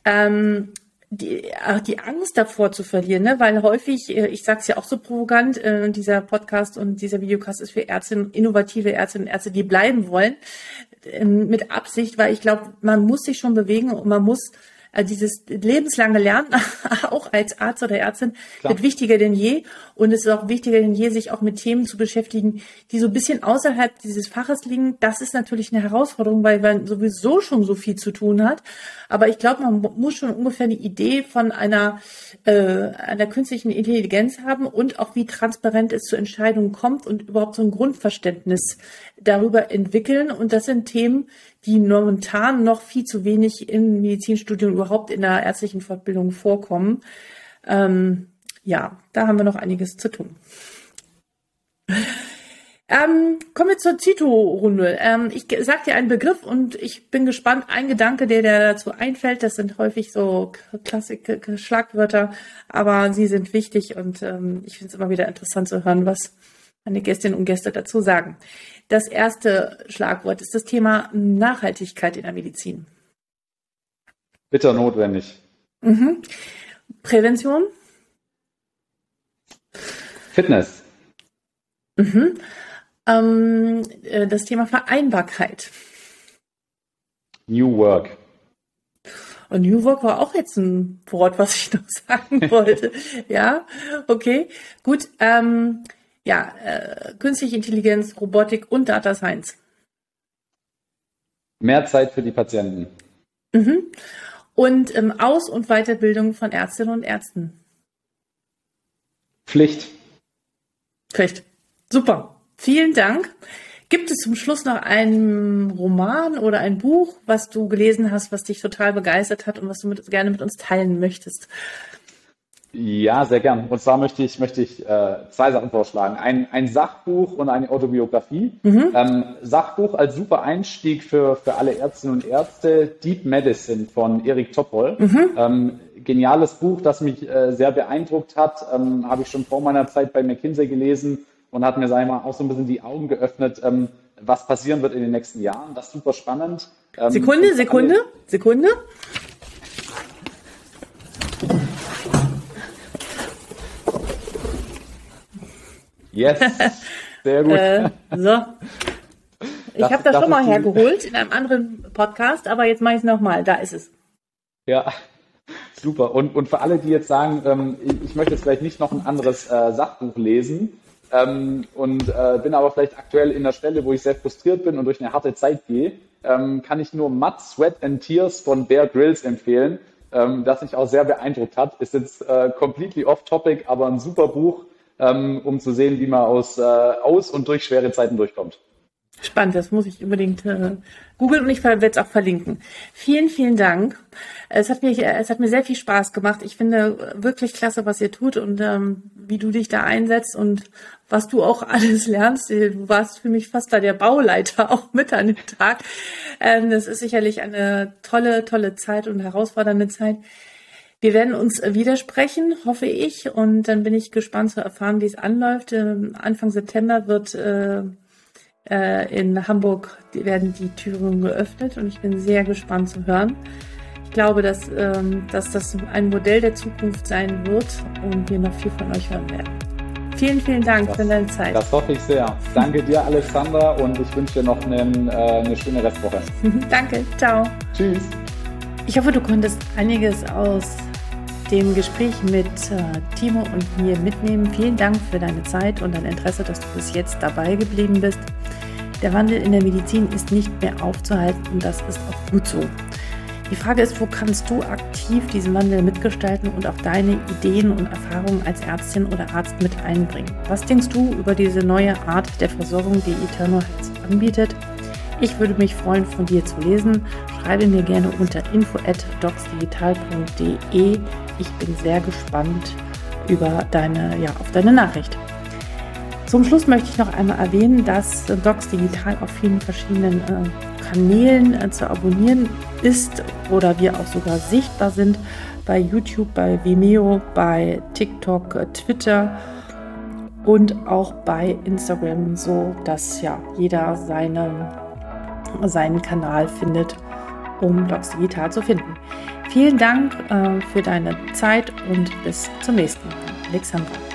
ähm, die, die Angst davor zu verlieren, ne? weil häufig, äh, ich sage es ja auch so provokant, äh, dieser Podcast und dieser Videocast ist für Ärztinnen, innovative Ärztinnen und Ärzte, die bleiben wollen, äh, mit Absicht, weil ich glaube, man muss sich schon bewegen und man muss also dieses lebenslange Lernen, auch als Arzt oder Ärztin, Klar. wird wichtiger denn je. Und es ist auch wichtiger denn je, sich auch mit Themen zu beschäftigen, die so ein bisschen außerhalb dieses Faches liegen. Das ist natürlich eine Herausforderung, weil man sowieso schon so viel zu tun hat. Aber ich glaube, man muss schon ungefähr eine Idee von einer, äh, einer künstlichen Intelligenz haben und auch wie transparent es zu Entscheidungen kommt und überhaupt so ein Grundverständnis darüber entwickeln. Und das sind Themen, die momentan noch viel zu wenig im Medizinstudium überhaupt in der ärztlichen Fortbildung vorkommen. Ähm, ja, da haben wir noch einiges zu tun. Ähm, kommen wir zur Zito-Runde. Ähm, ich sage dir einen Begriff und ich bin gespannt. Ein Gedanke, der dir dazu einfällt, das sind häufig so klassische Schlagwörter, aber sie sind wichtig und ähm, ich finde es immer wieder interessant zu hören, was meine Gästinnen und Gäste dazu sagen. Das erste Schlagwort ist das Thema Nachhaltigkeit in der Medizin. Bitter notwendig. Mhm. Prävention? Fitness. Mhm. Ähm, äh, das Thema Vereinbarkeit. New Work. Und New Work war auch jetzt ein Wort, was ich noch sagen wollte. ja, okay, gut. Ähm, ja, äh, künstliche Intelligenz, Robotik und Data Science. Mehr Zeit für die Patienten. Mhm. Und ähm, Aus- und Weiterbildung von Ärztinnen und Ärzten. Pflicht. Pflicht. Super. Vielen Dank. Gibt es zum Schluss noch einen Roman oder ein Buch, was du gelesen hast, was dich total begeistert hat und was du mit, gerne mit uns teilen möchtest? Ja, sehr gern. Und zwar möchte ich, möchte ich äh, zwei Sachen vorschlagen. Ein, ein Sachbuch und eine Autobiografie. Mhm. Ähm, Sachbuch als super Einstieg für, für alle Ärztinnen und Ärzte, Deep Medicine von Erik Topol. Mhm. Ähm, geniales Buch, das mich äh, sehr beeindruckt hat. Ähm, Habe ich schon vor meiner Zeit bei McKinsey gelesen und hat mir, sag ich mal, auch so ein bisschen die Augen geöffnet, ähm, was passieren wird in den nächsten Jahren. Das ist super spannend. Ähm, Sekunde, Sekunde, Sekunde. Yes, sehr gut. äh, so. Ich habe das, schon mal hergeholt in einem anderen Podcast, aber jetzt mache ich es nochmal. Da ist es. Ja, super. Und, und für alle, die jetzt sagen, ähm, ich, ich, möchte jetzt vielleicht nicht noch ein anderes äh, Sachbuch lesen ähm, und äh, bin aber vielleicht aktuell in der Stelle, wo ich sehr frustriert bin und durch eine harte Zeit gehe, ähm, kann ich nur Mud, Sweat and Tears von Bear Grylls empfehlen, ähm, das mich auch sehr beeindruckt hat. Ist jetzt äh, completely off topic, aber ein super Buch ähm, um zu sehen, wie man aus, äh, aus und durch schwere Zeiten durchkommt. Spannend, das muss ich unbedingt äh, googeln und ich werde es auch verlinken. Vielen, vielen Dank. Es hat, mir, es hat mir sehr viel Spaß gemacht. Ich finde wirklich klasse, was ihr tut und ähm, wie du dich da einsetzt und was du auch alles lernst. Du warst für mich fast da der Bauleiter auch mit an dem Tag. Ähm, das ist sicherlich eine tolle, tolle Zeit und herausfordernde Zeit. Wir werden uns widersprechen, hoffe ich, und dann bin ich gespannt zu erfahren, wie es anläuft. Ähm, Anfang September wird äh, äh, in Hamburg werden die Türen geöffnet und ich bin sehr gespannt zu hören. Ich glaube, dass, ähm, dass das ein Modell der Zukunft sein wird und wir noch viel von euch hören werden. Vielen, vielen Dank das, für deine Zeit. Das hoffe ich sehr. Danke dir, Alexandra, und ich wünsche dir noch einen, äh, eine schöne Restwoche. Danke, ciao. Tschüss. Ich hoffe, du konntest einiges aus dem Gespräch mit äh, Timo und mir mitnehmen. Vielen Dank für deine Zeit und dein Interesse, dass du bis jetzt dabei geblieben bist. Der Wandel in der Medizin ist nicht mehr aufzuhalten und das ist auch gut so. Die Frage ist, wo kannst du aktiv diesen Wandel mitgestalten und auch deine Ideen und Erfahrungen als Ärztin oder Arzt mit einbringen? Was denkst du über diese neue Art der Versorgung, die Eterno Health anbietet? Ich würde mich freuen, von dir zu lesen. Schreibe mir gerne unter info@docsdigital.de. Ich bin sehr gespannt über deine, ja, auf deine Nachricht. Zum Schluss möchte ich noch einmal erwähnen, dass Docs Digital auf vielen verschiedenen äh, Kanälen äh, zu abonnieren ist oder wir auch sogar sichtbar sind bei YouTube, bei Vimeo, bei TikTok, äh, Twitter und auch bei Instagram, so dass ja jeder seinen, seinen Kanal findet, um Docs Digital zu finden. Vielen Dank äh, für deine Zeit und bis zum nächsten Mal. Alexandra.